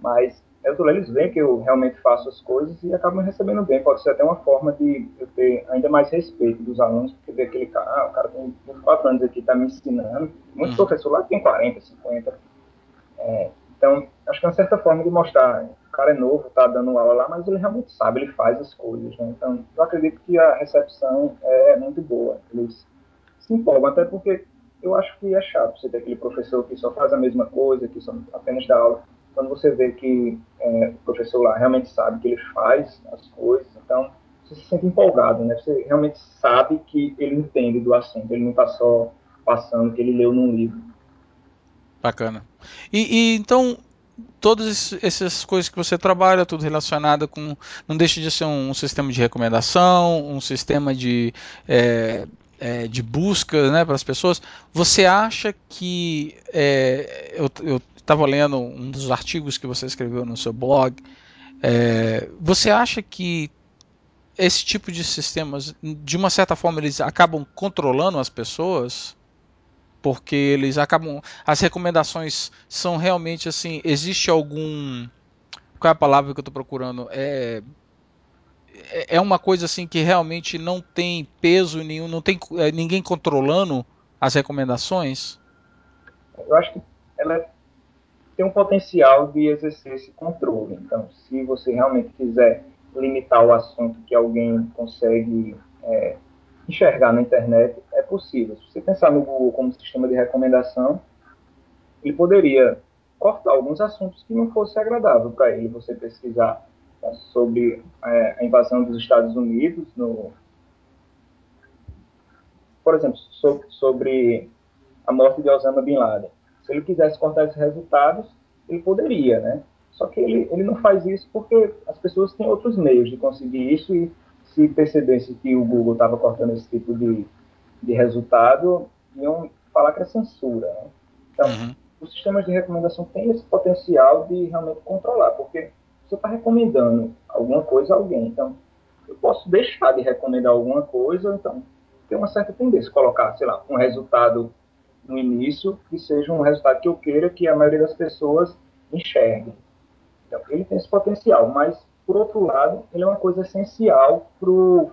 Mas eu eles veem que eu realmente faço as coisas e acabam recebendo bem. Pode ser até uma forma de eu ter ainda mais respeito dos alunos, porque ver aquele cara, ah, o cara tem 24 anos aqui, está me ensinando. Muito uhum. professor lá tem 40, 50. É, então, acho que é uma certa forma de mostrar. O cara é novo, está dando aula lá, mas ele realmente sabe, ele faz as coisas. Né? Então, eu acredito que a recepção é muito boa. Eles se empolgam, até porque eu acho que é chato você ter aquele professor que só faz a mesma coisa, que só apenas dá aula quando você vê que é, o professor lá realmente sabe que ele faz as coisas, então você se sente empolgado, né? Você realmente sabe que ele entende do assunto, ele não está só passando que ele leu num livro. Bacana. E, e então todas essas coisas que você trabalha, tudo relacionado com. Não deixa de ser um, um sistema de recomendação, um sistema de, é, é, de busca né, para as pessoas. Você acha que. É, eu, eu estava lendo um dos artigos que você escreveu no seu blog. É, você acha que esse tipo de sistemas, de uma certa forma, eles acabam controlando as pessoas? Porque eles acabam. As recomendações são realmente assim. Existe algum. Qual é a palavra que eu estou procurando? É, é, é uma coisa assim que realmente não tem peso nenhum, não tem é, ninguém controlando as recomendações? Eu acho que ela tem um potencial de exercer esse controle. Então, se você realmente quiser limitar o assunto que alguém consegue é, enxergar na internet, é possível. Se você pensar no Google como sistema de recomendação, ele poderia cortar alguns assuntos que não fosse agradável para ele. Você pesquisar tá, sobre é, a invasão dos Estados Unidos, no, por exemplo, sobre, sobre a morte de Osama Bin Laden se ele quisesse cortar esses resultados, ele poderia, né? Só que ele, ele não faz isso porque as pessoas têm outros meios de conseguir isso e se percebesse que o Google estava cortando esse tipo de, de resultado, iam falar que é censura. Né? Então, uhum. os sistemas de recomendação têm esse potencial de realmente controlar, porque você está recomendando alguma coisa a alguém, então eu posso deixar de recomendar alguma coisa, então tem uma certa tendência colocar, sei lá, um resultado no início que seja um resultado que eu queira que a maioria das pessoas enxergue. Então, ele tem esse potencial, mas, por outro lado, ele é uma coisa essencial para o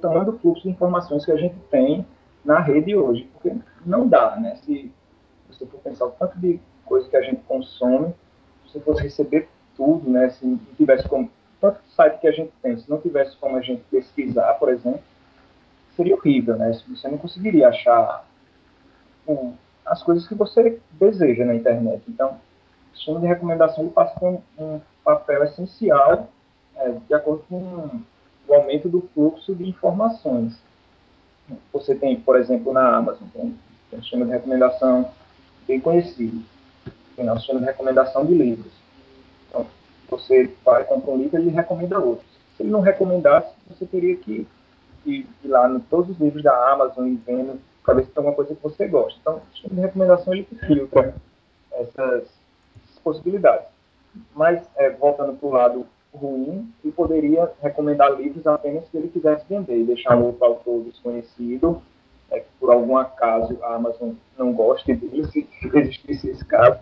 tamanho do fluxo de informações que a gente tem na rede hoje, porque não dá, né? Se você for pensar o tanto de coisa que a gente consome, se você fosse receber tudo, né? Se não tivesse como tanto site que a gente tem, se não tivesse como a gente pesquisar, por exemplo, seria horrível, né? Você não conseguiria achar um, as coisas que você deseja na internet. Então, sistema de recomendação passa por um, papel essencial é, de acordo com o aumento do fluxo de informações. Você tem, por exemplo, na Amazon, tem, tem um sistema de recomendação bem conhecido. Tem um sistema de recomendação de livros. Então, você vai comprar um livro e ele recomenda outros. Se ele não recomendasse, você teria que ir, ir lá em todos os livros da Amazon e vendo para se tem alguma coisa que você gosta. Então, o de recomendação ele filtra essas possibilidades. Mas, é, voltando para o lado ruim, ele poderia recomendar livros apenas que ele quisesse vender e deixar outro autor desconhecido, é, que por algum acaso a Amazon não goste dele, se existisse esse caso,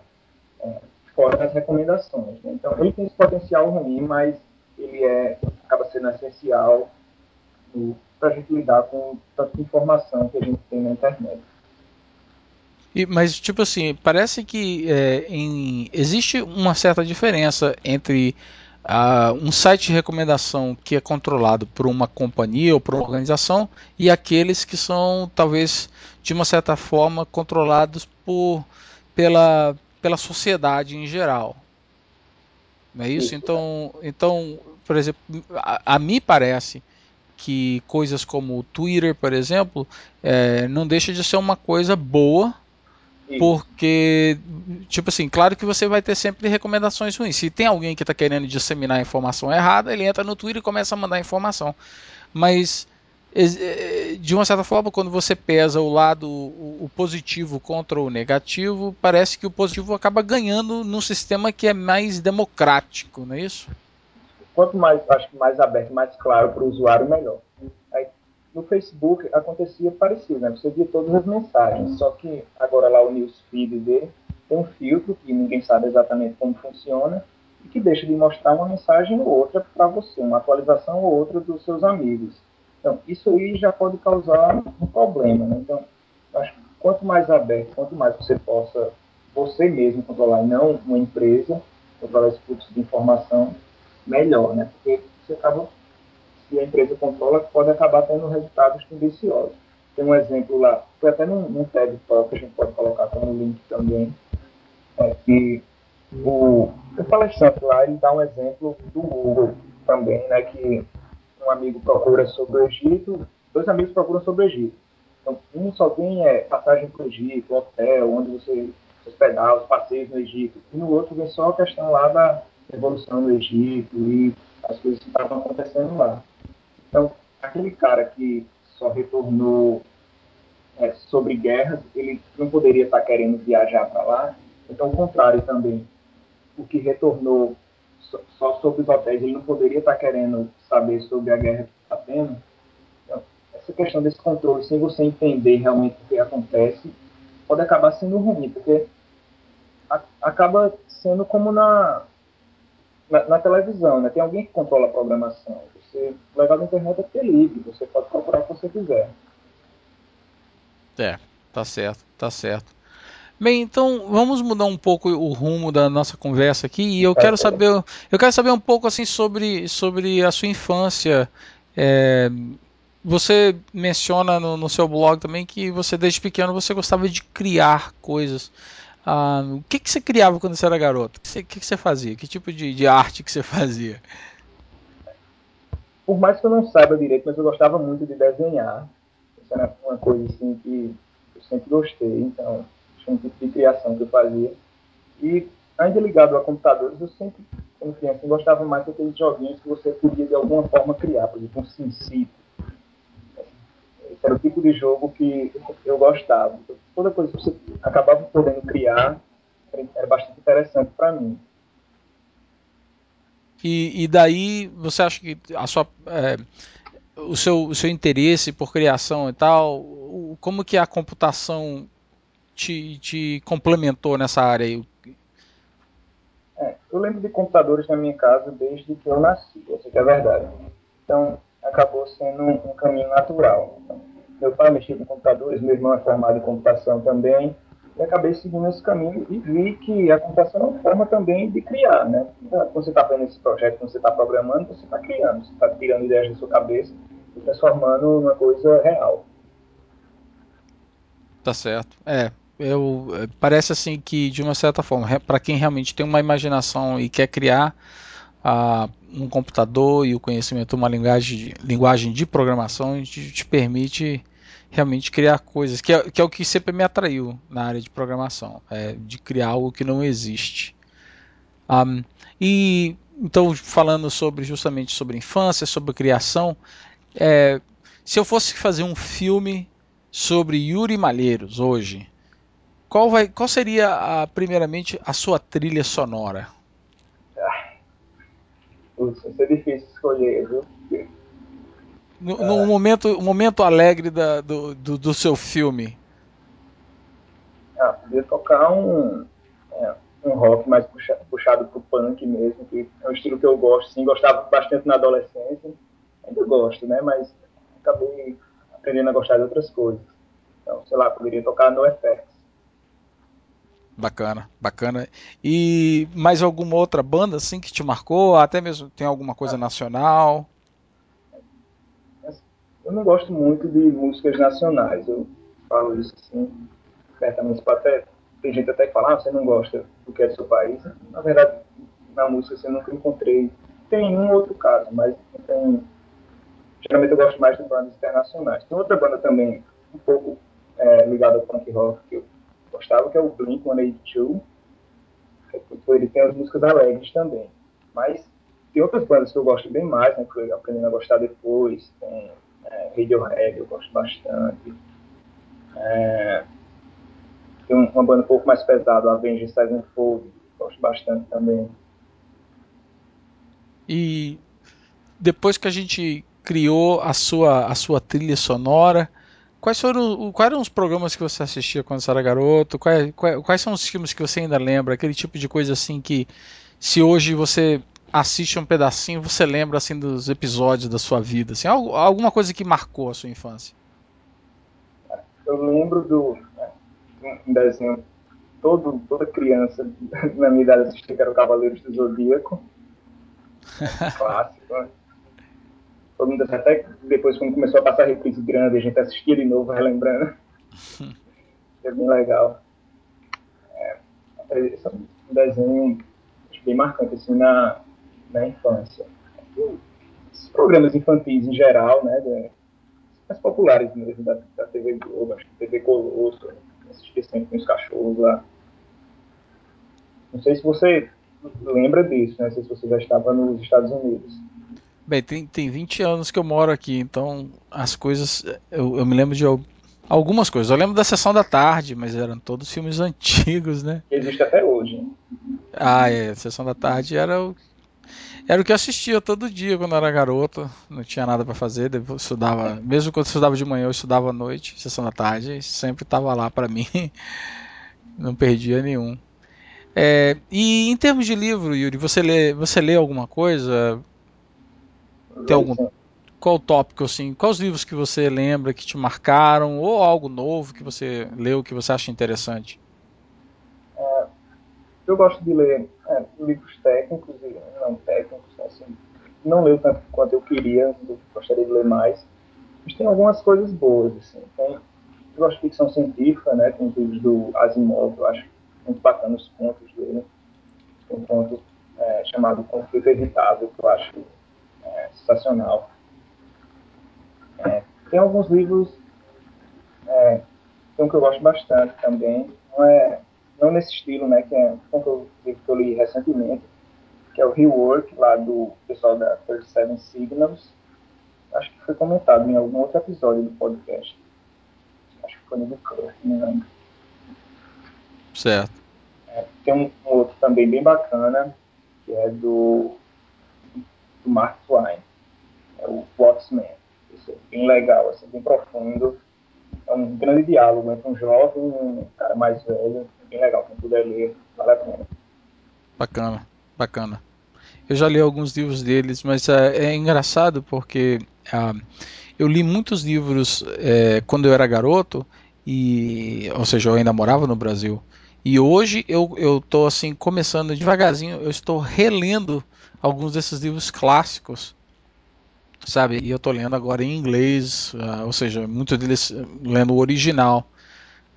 é, fora das recomendações. Né? Então, ele tem esse potencial ruim, mas ele é, acaba sendo essencial para a gente lidar com tanta informação que a gente tem na internet. E, mas, tipo assim, parece que é, em, existe uma certa diferença entre uh, um site de recomendação que é controlado por uma companhia ou por uma organização e aqueles que são, talvez, de uma certa forma, controlados por, pela, pela sociedade em geral. Não é isso? Então, então por exemplo, a, a mim parece que coisas como o Twitter, por exemplo, é, não deixa de ser uma coisa boa porque, tipo assim, claro que você vai ter sempre recomendações ruins. Se tem alguém que está querendo disseminar a informação errada, ele entra no Twitter e começa a mandar informação. Mas, é, de uma certa forma, quando você pesa o lado o positivo contra o negativo, parece que o positivo acaba ganhando num sistema que é mais democrático, não é isso? Quanto mais, acho que mais aberto, mais claro para o usuário, melhor. Aí, no Facebook acontecia parecido, né? Você via todas as mensagens, só que agora lá o newsfeed dele tem um filtro que ninguém sabe exatamente como funciona e que deixa de mostrar uma mensagem ou outra para você, uma atualização ou outra dos seus amigos. Então, isso aí já pode causar um problema, né? Então, acho que quanto mais aberto, quanto mais você possa você mesmo controlar, e não uma empresa, controlar esse fluxo de informação, melhor, né? Porque você acaba que a empresa controla pode acabar tendo resultados tendenciosos. Tem um exemplo lá, foi até num, num TED que a gente pode colocar como link também, é, que o, o palestrante lá ele dá um exemplo do Google também, né, que um amigo procura sobre o Egito, dois amigos procuram sobre o Egito. Então, um só tem é, passagem para o Egito, hotel, onde você se hospedar, os passeios no Egito, e no outro vem só a questão lá da evolução do Egito e as coisas que estavam acontecendo lá. Então, aquele cara que só retornou é, sobre guerras, ele não poderia estar querendo viajar para lá. Então, o contrário também. O que retornou só sobre os hotéis, ele não poderia estar querendo saber sobre a guerra que está tendo. Então, essa questão desse controle, sem você entender realmente o que acontece, pode acabar sendo ruim, porque a, acaba sendo como na, na, na, televisão, né? Tem alguém que controla a programação. Você levar na internet é ter livre, você pode procurar o que você quiser. É, tá certo, tá certo. Bem, então vamos mudar um pouco o rumo da nossa conversa aqui e eu quero saber, eu quero saber um pouco assim sobre, sobre a sua infância. É, você menciona no, no, seu blog também que você desde pequeno você gostava de criar coisas. Ah, o que, que você criava quando você era garoto? O que, você, que, você fazia? Que tipo de, de arte que você fazia? por mais que eu não saiba direito, mas eu gostava muito de desenhar. Isso era uma coisa assim que eu sempre gostei, então tinha um tipo de criação que eu fazia. E ainda ligado a computadores, eu sempre, quando criança, gostava mais daqueles joguinhos que você podia de alguma forma criar, por exemplo, um SimCity. Esse era o tipo de jogo que eu gostava. Toda coisa que você acabava podendo criar era bastante interessante para mim. E, e, daí você acha que a sua, é, o, seu, o seu interesse por criação e tal, como que a computação te, te complementou nessa área aí? É, eu lembro de computadores na minha casa desde que eu nasci, isso é verdade. Então, acabou sendo um, um caminho natural. Então, meu pai mexia com computadores, meu irmão é formado em computação também, e acabei seguindo esse caminho e vi que a computação é uma forma também de criar, né? Quando você está fazendo esse projeto, quando você está programando, você está criando, você está tirando ideias da sua cabeça e transformando numa coisa real. Tá certo. É, eu é, parece assim que de uma certa forma, para quem realmente tem uma imaginação e quer criar uh, um computador e o conhecimento, uma linguagem, linguagem de programação, te, te permite realmente criar coisas, que é, que é, o que sempre me atraiu na área de programação, é de criar algo que não existe. Um, e então falando sobre justamente sobre infância, sobre criação, é, se eu fosse fazer um filme sobre Yuri Malheiros hoje, qual, vai, qual seria a, primeiramente a sua trilha sonora? Ah, putz, vai ser difícil escolher, viu? No, no momento, momento alegre da, do, do, do, seu filme. Ah, podia tocar um, é, um rock mais puxa, puxado pro punk mesmo, que é um estilo que eu gosto, sim, gostava bastante na adolescência. Ainda gosto, né? Mas acabei aprendendo a gostar de outras coisas. Então, sei lá, poderia tocar no FX. Bacana, bacana. E mais alguma outra banda assim que te marcou? Até mesmo tem alguma coisa ah. nacional? Eu não gosto muito de músicas nacionais. Eu falo isso assim, abertamente. Até, tem gente até que fala, ah, você não gosta do que é do seu país. Na verdade, na música assim, eu nunca encontrei. Tem um outro caso, mas tem... geralmente eu gosto mais de bandas internacionais. Tem outra banda também, um pouco é, ligada ao punk rock, que eu gostava, que é o Blink-182. Ele tem as músicas alegres também. Mas tem outras bandas que eu gosto bem mais, né, que eu aprendi a gostar depois. Tem é, Radiohead, eu gosto bastante. É, tem uma banda um pouco mais pesada, Avenged Sevenfold, gosto bastante também. E depois que a gente criou a sua, a sua trilha sonora, quais foram quais eram os programas que você assistia quando você era garoto? Quais, quais, quais são os filmes que você ainda lembra? Aquele tipo de coisa assim que se hoje você assiste um pedacinho, você lembra assim dos episódios da sua vida, assim, alguma coisa que marcou a sua infância? Eu lembro do né, um desenho todo toda criança na minha idade assistia que era o Cavaleiros do Zodíaco, clássico. Todo mundo até depois quando começou a passar reprise grande, a gente assistia de novo, relembrando. é bem legal. É, esse é um desenho bem marcante assim na na infância. Os programas infantis em geral, né, mais populares mesmo, da, da TV Globo, acho que TV Colosso, assistia sempre com os cachorros lá. Não sei se você lembra disso, né? Não sei se você já estava nos Estados Unidos. Bem, tem, tem 20 anos que eu moro aqui, então as coisas. Eu, eu me lembro de algumas coisas. Eu lembro da sessão da tarde, mas eram todos filmes antigos, né? Existe até hoje. Ah, é. A sessão da tarde era o era o que eu assistia todo dia quando eu era garoto. Não tinha nada para fazer. Estudava, mesmo quando eu estudava de manhã, eu estudava à noite, sessão da tarde. Sempre estava lá para mim. Não perdia nenhum. É, e em termos de livro, Yuri, você lê, você lê alguma coisa? Tem algum qual tópico assim? Quais os livros que você lembra que te marcaram ou algo novo que você leu que você acha interessante? É, eu gosto de ler é, livros técnicos e não técnicos, assim, não leio tanto quanto eu queria, eu gostaria de ler mais, mas tem algumas coisas boas, assim, tem, eu gosto de ficção científica, né, tem os livros do Asimov, eu acho muito bacana os contos dele, um conto é, chamado Conflito Evitável, que eu acho sensacional. É, tem alguns livros é, tem um que eu gosto bastante também, não é não nesse estilo, né, que é um que eu, que eu li recentemente, que é o Rework, lá do pessoal da 37 Signals. acho que foi comentado em algum outro episódio do podcast. Acho que foi no do Kurt, não lembro. Certo. É, tem um, um, outro também bem bacana, que é do, do Mark Twain, é o Watchmen. Isso é bem legal, assim, bem profundo. É um grande diálogo entre um jovem e um cara mais velho. Bem legal, quem puder ler, vale a pena. Bacana, bacana. Eu já li alguns livros deles, mas é, é engraçado porque ah, eu li muitos livros é, quando eu era garoto, e, ou seja, eu ainda morava no Brasil. E hoje eu tô assim começando devagarzinho, eu estou relendo alguns desses livros clássicos, sabe? E eu estou lendo agora em inglês, uh, ou seja, muitos deles lendo o original,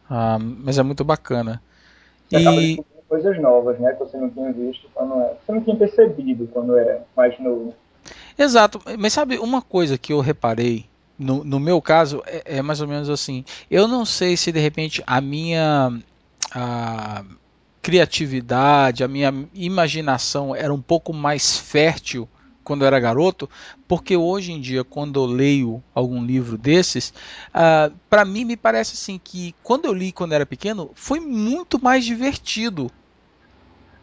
uh, mas é muito bacana. Você e coisas novas, né? Que você não tinha visto quando era. Você não tinha percebido quando era mais novo. Exato, mas sabe uma coisa que eu reparei no, no meu caso é, é, mais ou menos assim. Eu não sei se de repente a minha a criatividade, a minha imaginação era um pouco mais fértil quando eu era garoto, porque hoje em dia, quando eu leio algum livro desses, uh, ah, para mim me parece assim que quando eu li quando era pequeno, foi muito mais divertido.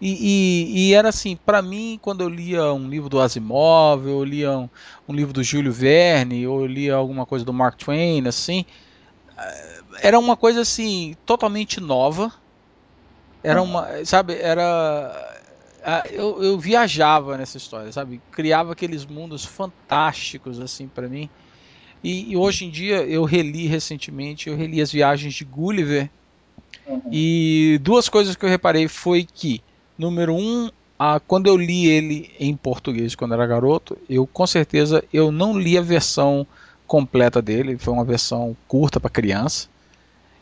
E, e, e era assim, para mim, quando eu lia um livro do Asimov, eu lia um, um, livro do Júlio Verne, ou lia alguma coisa do Mark Twain, assim, ah, era uma coisa assim totalmente nova. Era uma, sabe, era eu, eu viajava nessa história, sabe? Criava aqueles mundos fantásticos assim para mim. E, e, hoje em dia eu reli recentemente, eu reli as viagens de Gulliver. Uhum. E duas coisas que eu reparei foi que, número um, a, quando eu li ele em português quando era garoto, eu com certeza eu não li a versão completa dele, foi uma versão curta para criança.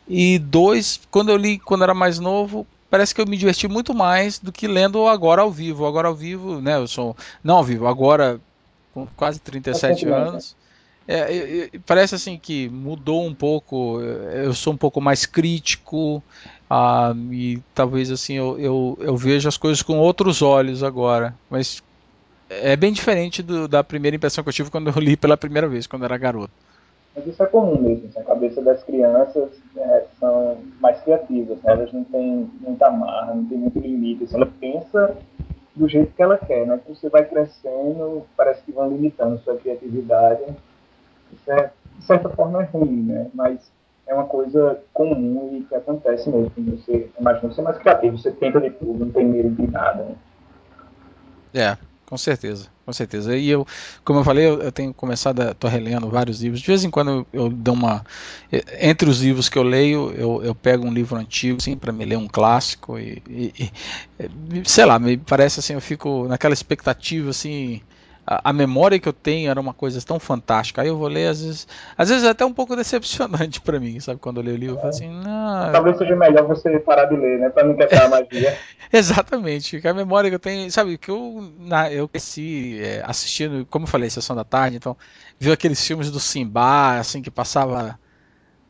E dois, quando eu li quando era mais novo, parece que eu me diverti muito mais do que lendo agora ao vivo. Agora ao vivo, né? Eu sou. Não ao vivo, agora com quase 37 anos. É, parece assim que mudou um pouco. Eu sou um pouco mais crítico. Ah, e talvez assim eu, eu, eu vejo as coisas com outros olhos agora. Mas é bem diferente do, da primeira impressão que eu tive quando eu li pela primeira vez, quando era garoto. Mas isso é comum mesmo. A cabeça das crianças é, são mais criativas. Né? Elas não têm muita marra, não tem muito limite. Assim, ela pensa do jeito que ela quer. Né? Quando você vai crescendo, parece que vão limitando sua criatividade. Isso é, de certa forma, é ruim, né? mas é uma coisa comum e que acontece mesmo. Você imagina você é mais criativo, você tenta de tudo, não tem medo de nada. Né? É, com certeza, com certeza. E eu, como eu falei, eu, eu tenho começado a tô relendo vários livros. De vez em quando eu, eu dou uma entre os livros que eu leio, eu, eu pego um livro antigo, assim, para me ler um clássico e, e, e, sei lá, me parece assim, eu fico naquela expectativa assim, a, memória que eu tenho era uma coisa tão fantástica. Aí eu vou ler, às vezes, às vezes é até um pouco decepcionante para mim, sabe? Quando eu leio o livro, eu falo assim, não. Talvez seja melhor você parar de ler, né? Para não quebrar a magia. Exatamente. A memória que eu tenho, sabe? Que eu, na, eu cresci é, assistindo, como eu falei, sessão da tarde, então, viu aqueles filmes do Simba, assim, que passava.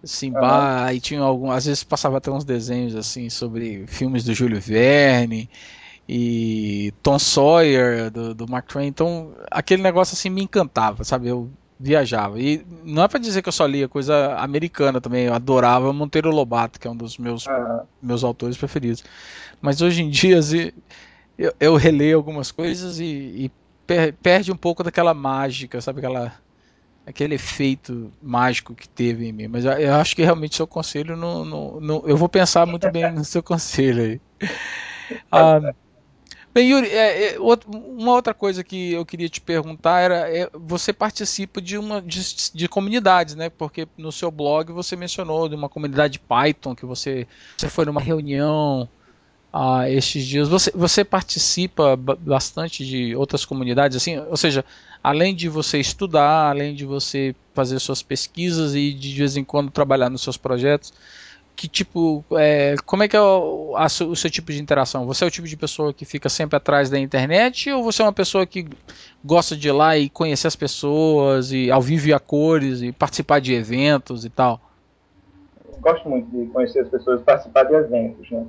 Simba, uhum. e tinha algum, às vezes passava até uns desenhos assim sobre filmes do Júlio Verne e Tom Sawyer do, do Mark Twain. Então, aquele negócio assim me encantava, sabe? Eu viajava. E não é para dizer que eu só lia coisa americana também. Eu adorava Monteiro Lobato, que é um dos meus, uhum. meus autores preferidos. Mas hoje em dia eu, eu releio algumas coisas e, e per, perde um pouco daquela mágica, sabe? Aquela, aquele efeito mágico que teve em mim. Mas eu, eu acho que realmente seu conselho não, não, não, Eu vou pensar muito bem no seu conselho aí. Ah, Bem, Yuri, é, é, uma outra coisa que eu queria te perguntar era: é, você participa de uma de, de, comunidades, né? Porque no seu blog você mencionou de uma comunidade Python que você, você foi numa reunião ah, estes dias. Você, você participa bastante de outras comunidades, assim? Ou seja, além de você estudar, além de você fazer suas pesquisas e de, de vez em quando trabalhar nos seus projetos que tipo, é, como é que é o, a, o, seu tipo de interação? Você é o tipo de pessoa que fica sempre atrás da internet ou você é uma pessoa que gosta de ir lá e conhecer as pessoas e ao vivo e a cores e participar de eventos e tal? Gosto muito de conhecer as pessoas, participar de eventos, né?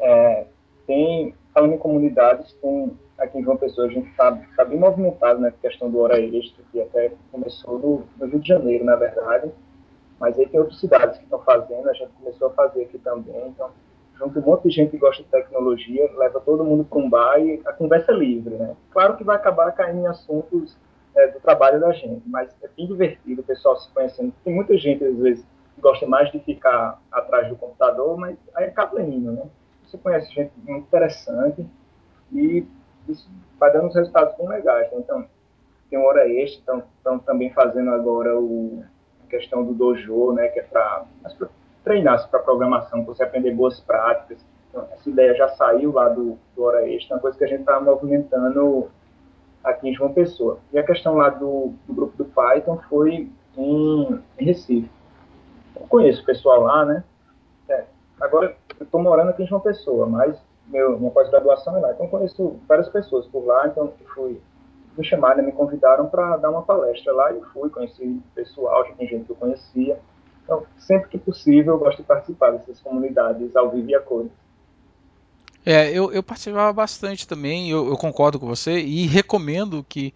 É, tem falando em comunidades, tem, aqui em João Pessoa a gente está tá bem movimentado na né, questão do hora extra, que até começou no, no Rio de Janeiro, na verdade, mas aí tem outras cidades que estão fazendo, a gente começou a fazer aqui também, então junto um monte de gente que gosta de tecnologia, leva todo mundo para um bar e a conversa é livre, né? Claro que vai acabar caindo em assuntos é, do trabalho da gente, mas é bem divertido o pessoal se conhecendo. Tem muita gente, às vezes, que gosta mais de ficar atrás do computador, mas aí acaba indo, né? Você conhece gente muito interessante e isso vai dando uns resultados bem legais. Né? Então, tem hora extra, estão também fazendo agora o, questão do dojo, né, que é para treinar para programação, para você aprender boas práticas. Então, essa ideia já saiu lá do, do Hora Extra, uma coisa que a gente está movimentando aqui em João Pessoa. E a questão lá do, do grupo do Python foi em, em Recife. Eu conheço o pessoal lá, né? É, agora, eu estou morando aqui em João Pessoa, mas meu, minha pós-graduação é lá. Então, conheço várias pessoas por lá, então fui me chamaram, me convidaram para dar uma palestra lá e fui, conheci pessoal, já tem gente que eu conhecia. Então, sempre que possível, eu gosto de participar dessas comunidades ao vivo e a cores. É, eu, eu participava bastante também, eu, eu, concordo com você e recomendo que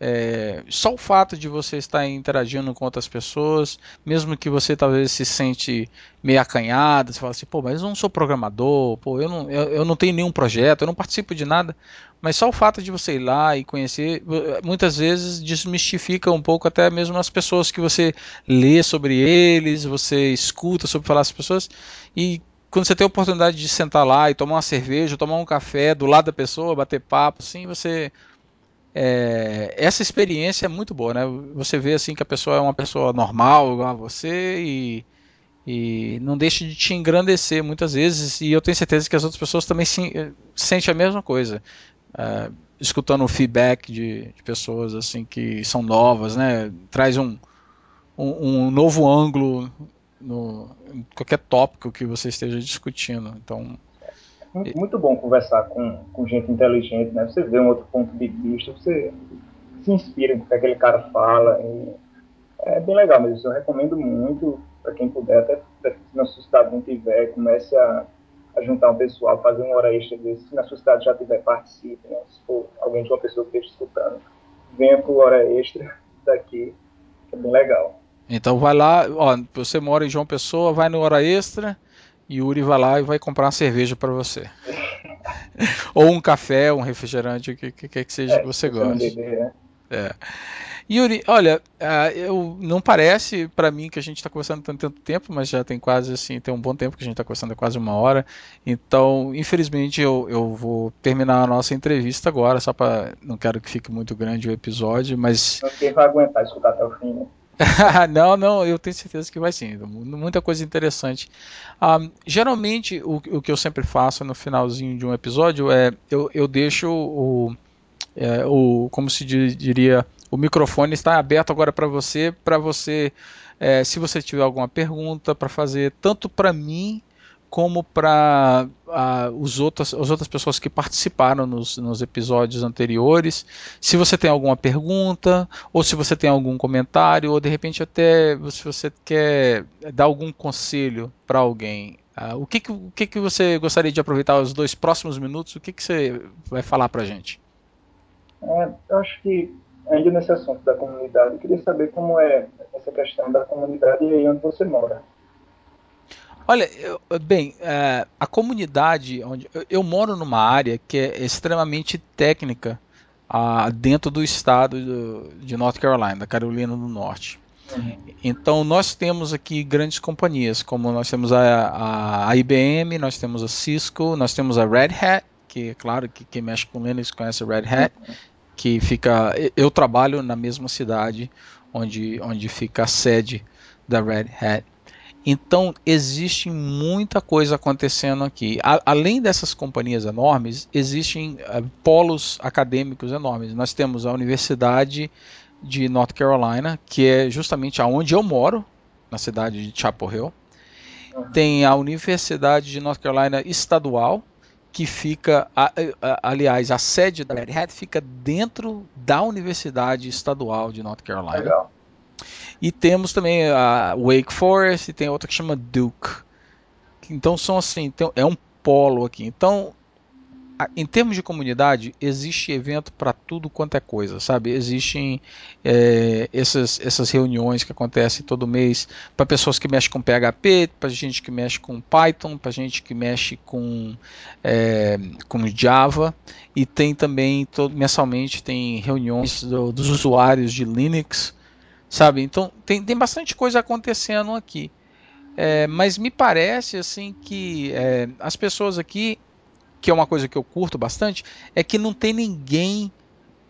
é, só o fato de você estar interagindo com outras pessoas, mesmo que você talvez se sente meio acanhado, você fala assim, pô, mas eu não sou programador, pô, eu não, eu, eu não tenho nenhum projeto, eu não participo de nada, mas só o fato de você ir lá e conhecer, muitas vezes desmistifica um pouco até mesmo as pessoas que você lê sobre eles, você escuta sobre falar as pessoas, e quando você tem a oportunidade de sentar lá e tomar uma cerveja, tomar um café do lado da pessoa, bater papo, assim, você é, essa experiência é muito boa, né? Você vê assim que a pessoa é uma pessoa normal, igual a você e, e não deixa de te engrandecer muitas vezes. E eu tenho certeza que as outras pessoas também se, sentem a mesma coisa, é, escutando o feedback de, de, pessoas assim que são novas, né? Traz um, um, um novo ângulo no em qualquer tópico que você esteja discutindo. Então muito, bom conversar com, com gente inteligente, né? Você vê um outro ponto de vista, você se inspira com o que aquele cara fala. é bem legal mesmo. Eu recomendo muito para quem puder, até se na sua cidade não tiver, comece a, a juntar um pessoal, fazer uma hora extra desse. Se na sua cidade já tiver, participe. Né? Se for alguém de uma pessoa que esteja escutando, venha para hora extra daqui, que é bem legal. Então vai lá, ó, você mora em João Pessoa, vai no hora extra Yuri vai lá e vai comprar uma cerveja para você. Ou um café, um refrigerante, o que, que, que seja é, que você goste. Né? É. Yuri, olha, uh, eu, não parece para mim que a gente está conversando tanto, tanto tempo, mas já tem quase assim, tem um bom tempo que a gente está conversando, é quase uma hora. Então, infelizmente, eu, eu vou terminar a nossa entrevista agora, só para não quero que fique muito grande o episódio, mas. Ninguém vai aguentar escutar até o fim, né? não, não, eu tenho certeza que vai sim. Muita coisa interessante. Um, geralmente, o, o, que eu sempre faço no finalzinho de um episódio é eu, eu deixo o, é, o, como se diria, o microfone está aberto agora para você, para você, é, se você tiver alguma pergunta para fazer, tanto para mim como para uh, os outras, as outras pessoas que participaram nos, nos, episódios anteriores. Se você tem alguma pergunta, ou se você tem algum comentário, ou de repente até se você quer dar algum conselho para alguém, uh, o, que, que, o que, que você gostaria de aproveitar os dois próximos minutos? O que, que você vai falar para a gente? É, eu acho que, ainda nesse assunto da comunidade, eu queria saber como é essa questão da comunidade e aí onde você mora. Olha, eu, bem, é, a comunidade onde eu, eu, moro numa área que é extremamente técnica ah, dentro do estado do, de North Carolina, da Carolina do Norte. Uhum. Então nós temos aqui grandes companhias, como nós temos a, a, IBM, nós temos a Cisco, nós temos a Red Hat, que é claro que quem mexe com Linux conhece a Red Hat, uhum. que fica. Eu trabalho na mesma cidade onde, onde fica a sede da Red Hat. Então existe muita coisa acontecendo aqui. A, além dessas companhias enormes, existem uh, polos acadêmicos enormes. Nós temos a Universidade de North Carolina, que é justamente aonde eu moro, na cidade de Chapel Hill. Tem a Universidade de North Carolina Estadual, que fica, a, a, aliás, a sede da Red Hat fica dentro da Universidade Estadual de North Carolina. Legal. E temos também a Wake Forest e tem outra que chama Duke. Então são assim, então, é um polo aqui. Então em termos de comunidade, existe evento para tudo quanto é coisa, sabe? Existem é, essas, essas reuniões que acontecem todo mês para pessoas que mexem com PHP, para gente que mexe com Python, para gente que mexe com, é, com Java, e tem também, todo, mensalmente, tem reuniões do, dos usuários de Linux, sabe? Então, tem, tem bastante coisa acontecendo aqui. É, mas me parece assim que é, as pessoas aqui que é uma coisa que eu curto bastante, é que não tem ninguém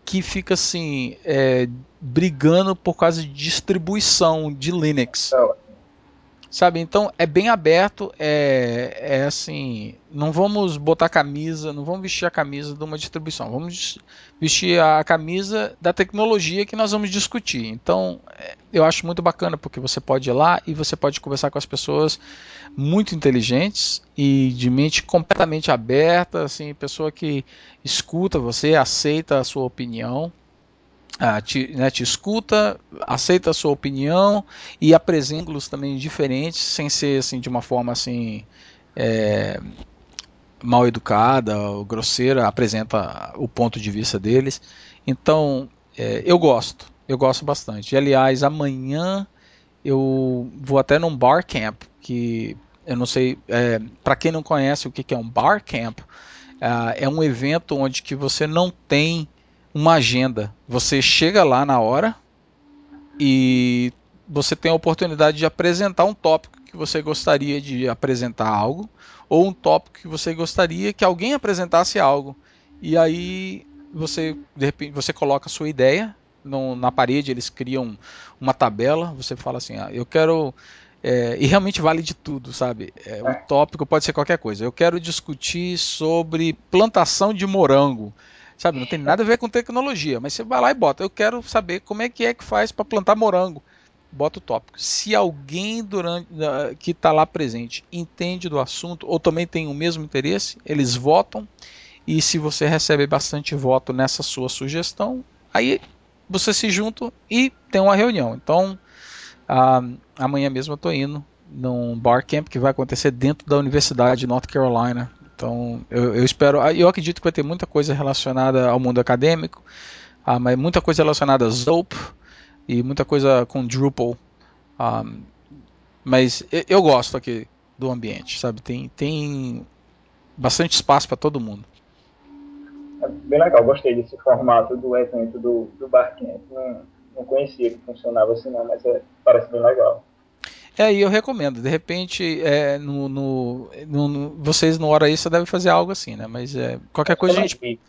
que fica assim é, brigando por causa de distribuição de Linux. Sabe, então é bem aberto, é, é assim, não vamos botar camisa, não vamos vestir a camisa de uma distribuição, vamos vestir a camisa da tecnologia que nós vamos discutir. Então, é, eu acho muito bacana porque você pode ir lá e você pode conversar com as pessoas muito inteligentes e de mente completamente aberta, assim, pessoa que escuta você, aceita a sua opinião ah, te, né, te, escuta, aceita a sua opinião e apresenta los também diferentes, sem ser assim de uma forma assim é, mal educada ou grosseira, apresenta o ponto de vista deles. Então é, eu gosto, eu gosto bastante. E, aliás, amanhã eu vou até num bar camp que eu não sei, é, para quem não conhece o que, que é um bar camp, é, é um evento onde que você não tem uma agenda. Você chega lá na hora e você tem a oportunidade de apresentar um tópico que você gostaria de apresentar algo ou um tópico que você gostaria que alguém apresentasse algo. E aí você de repente você coloca a sua ideia no, na parede, eles criam uma tabela, você fala assim, ah, eu quero é, e realmente vale de tudo, sabe? É, o tópico pode ser qualquer coisa. Eu quero discutir sobre plantação de morango. Sabe, não tem nada a ver com tecnologia, mas você vai lá e bota. Eu quero saber como é que é que faz para plantar morango. Bota o tópico. Se alguém durante que está lá presente entende do assunto ou também tem o mesmo interesse, eles votam. E se você recebe bastante voto nessa sua sugestão, aí você se junta e tem uma reunião. Então, ah, amanhã mesmo eu estou indo num bar camp que vai acontecer dentro da Universidade de North Carolina, então, eu, eu, espero. Ah, eu acredito que vai ter muita coisa relacionada ao mundo acadêmico, ah, mas muita coisa relacionada a Zope e muita coisa com Drupal. Ah, mas eu, gosto aqui do ambiente, sabe? Tem, tem bastante espaço para todo mundo. É bem legal, gostei desse formato do evento do, do Barcamp. Não, não conhecia que funcionava assim, não, mas é, parece bem legal. É, e eu recomendo. De repente, é, no, no, no, vocês no hora extra devem fazer algo assim, né? Mas é, qualquer coisa a gente.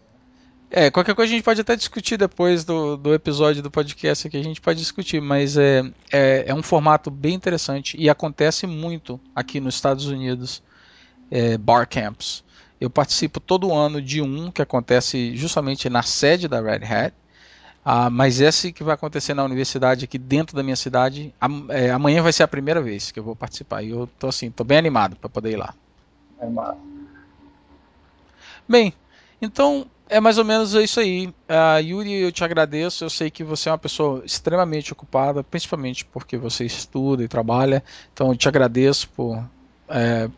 É, qualquer coisa a gente pode até discutir depois do, do episódio do podcast aqui, a gente pode discutir, mas é, é, é um formato bem interessante e acontece muito aqui nos Estados Unidos, é, bar camps. Eu participo todo ano de um que acontece justamente na sede da Red Hat, ah, mas esse que vai acontecer na universidade aqui dentro da minha cidade, é, amanhã vai ser a primeira vez que eu vou participar. E eu tô assim, tô bem animado para poder ir lá. É massa. Bem, então é mais ou menos isso aí. Uh, Yuri, eu te agradeço. Eu sei que você é uma pessoa extremamente ocupada, principalmente porque você estuda e trabalha. Então eu te agradeço por é,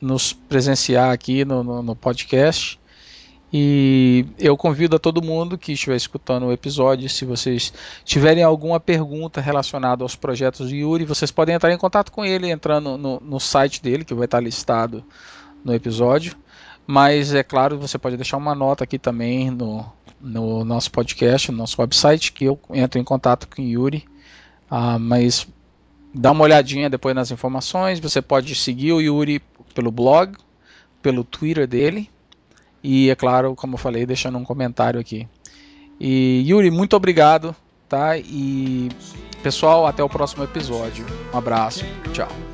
nos presenciar aqui no, no, no podcast. E eu convido a todo mundo que estiver escutando o episódio, se vocês tiverem alguma pergunta relacionada aos projetos de Yuri, vocês podem entrar em contato com ele entrando no, no site dele, que vai estar listado no episódio. Mas é claro, você pode deixar uma nota aqui também no, no nosso podcast, no nosso website, que eu entro em contato com o Yuri. Ah, mas dá uma olhadinha depois nas informações. Você pode seguir o Yuri pelo blog, pelo Twitter dele e, é claro, como eu falei, deixando um comentário aqui. E Yuri, muito obrigado, tá? E pessoal, até o próximo episódio. Um abraço, tchau.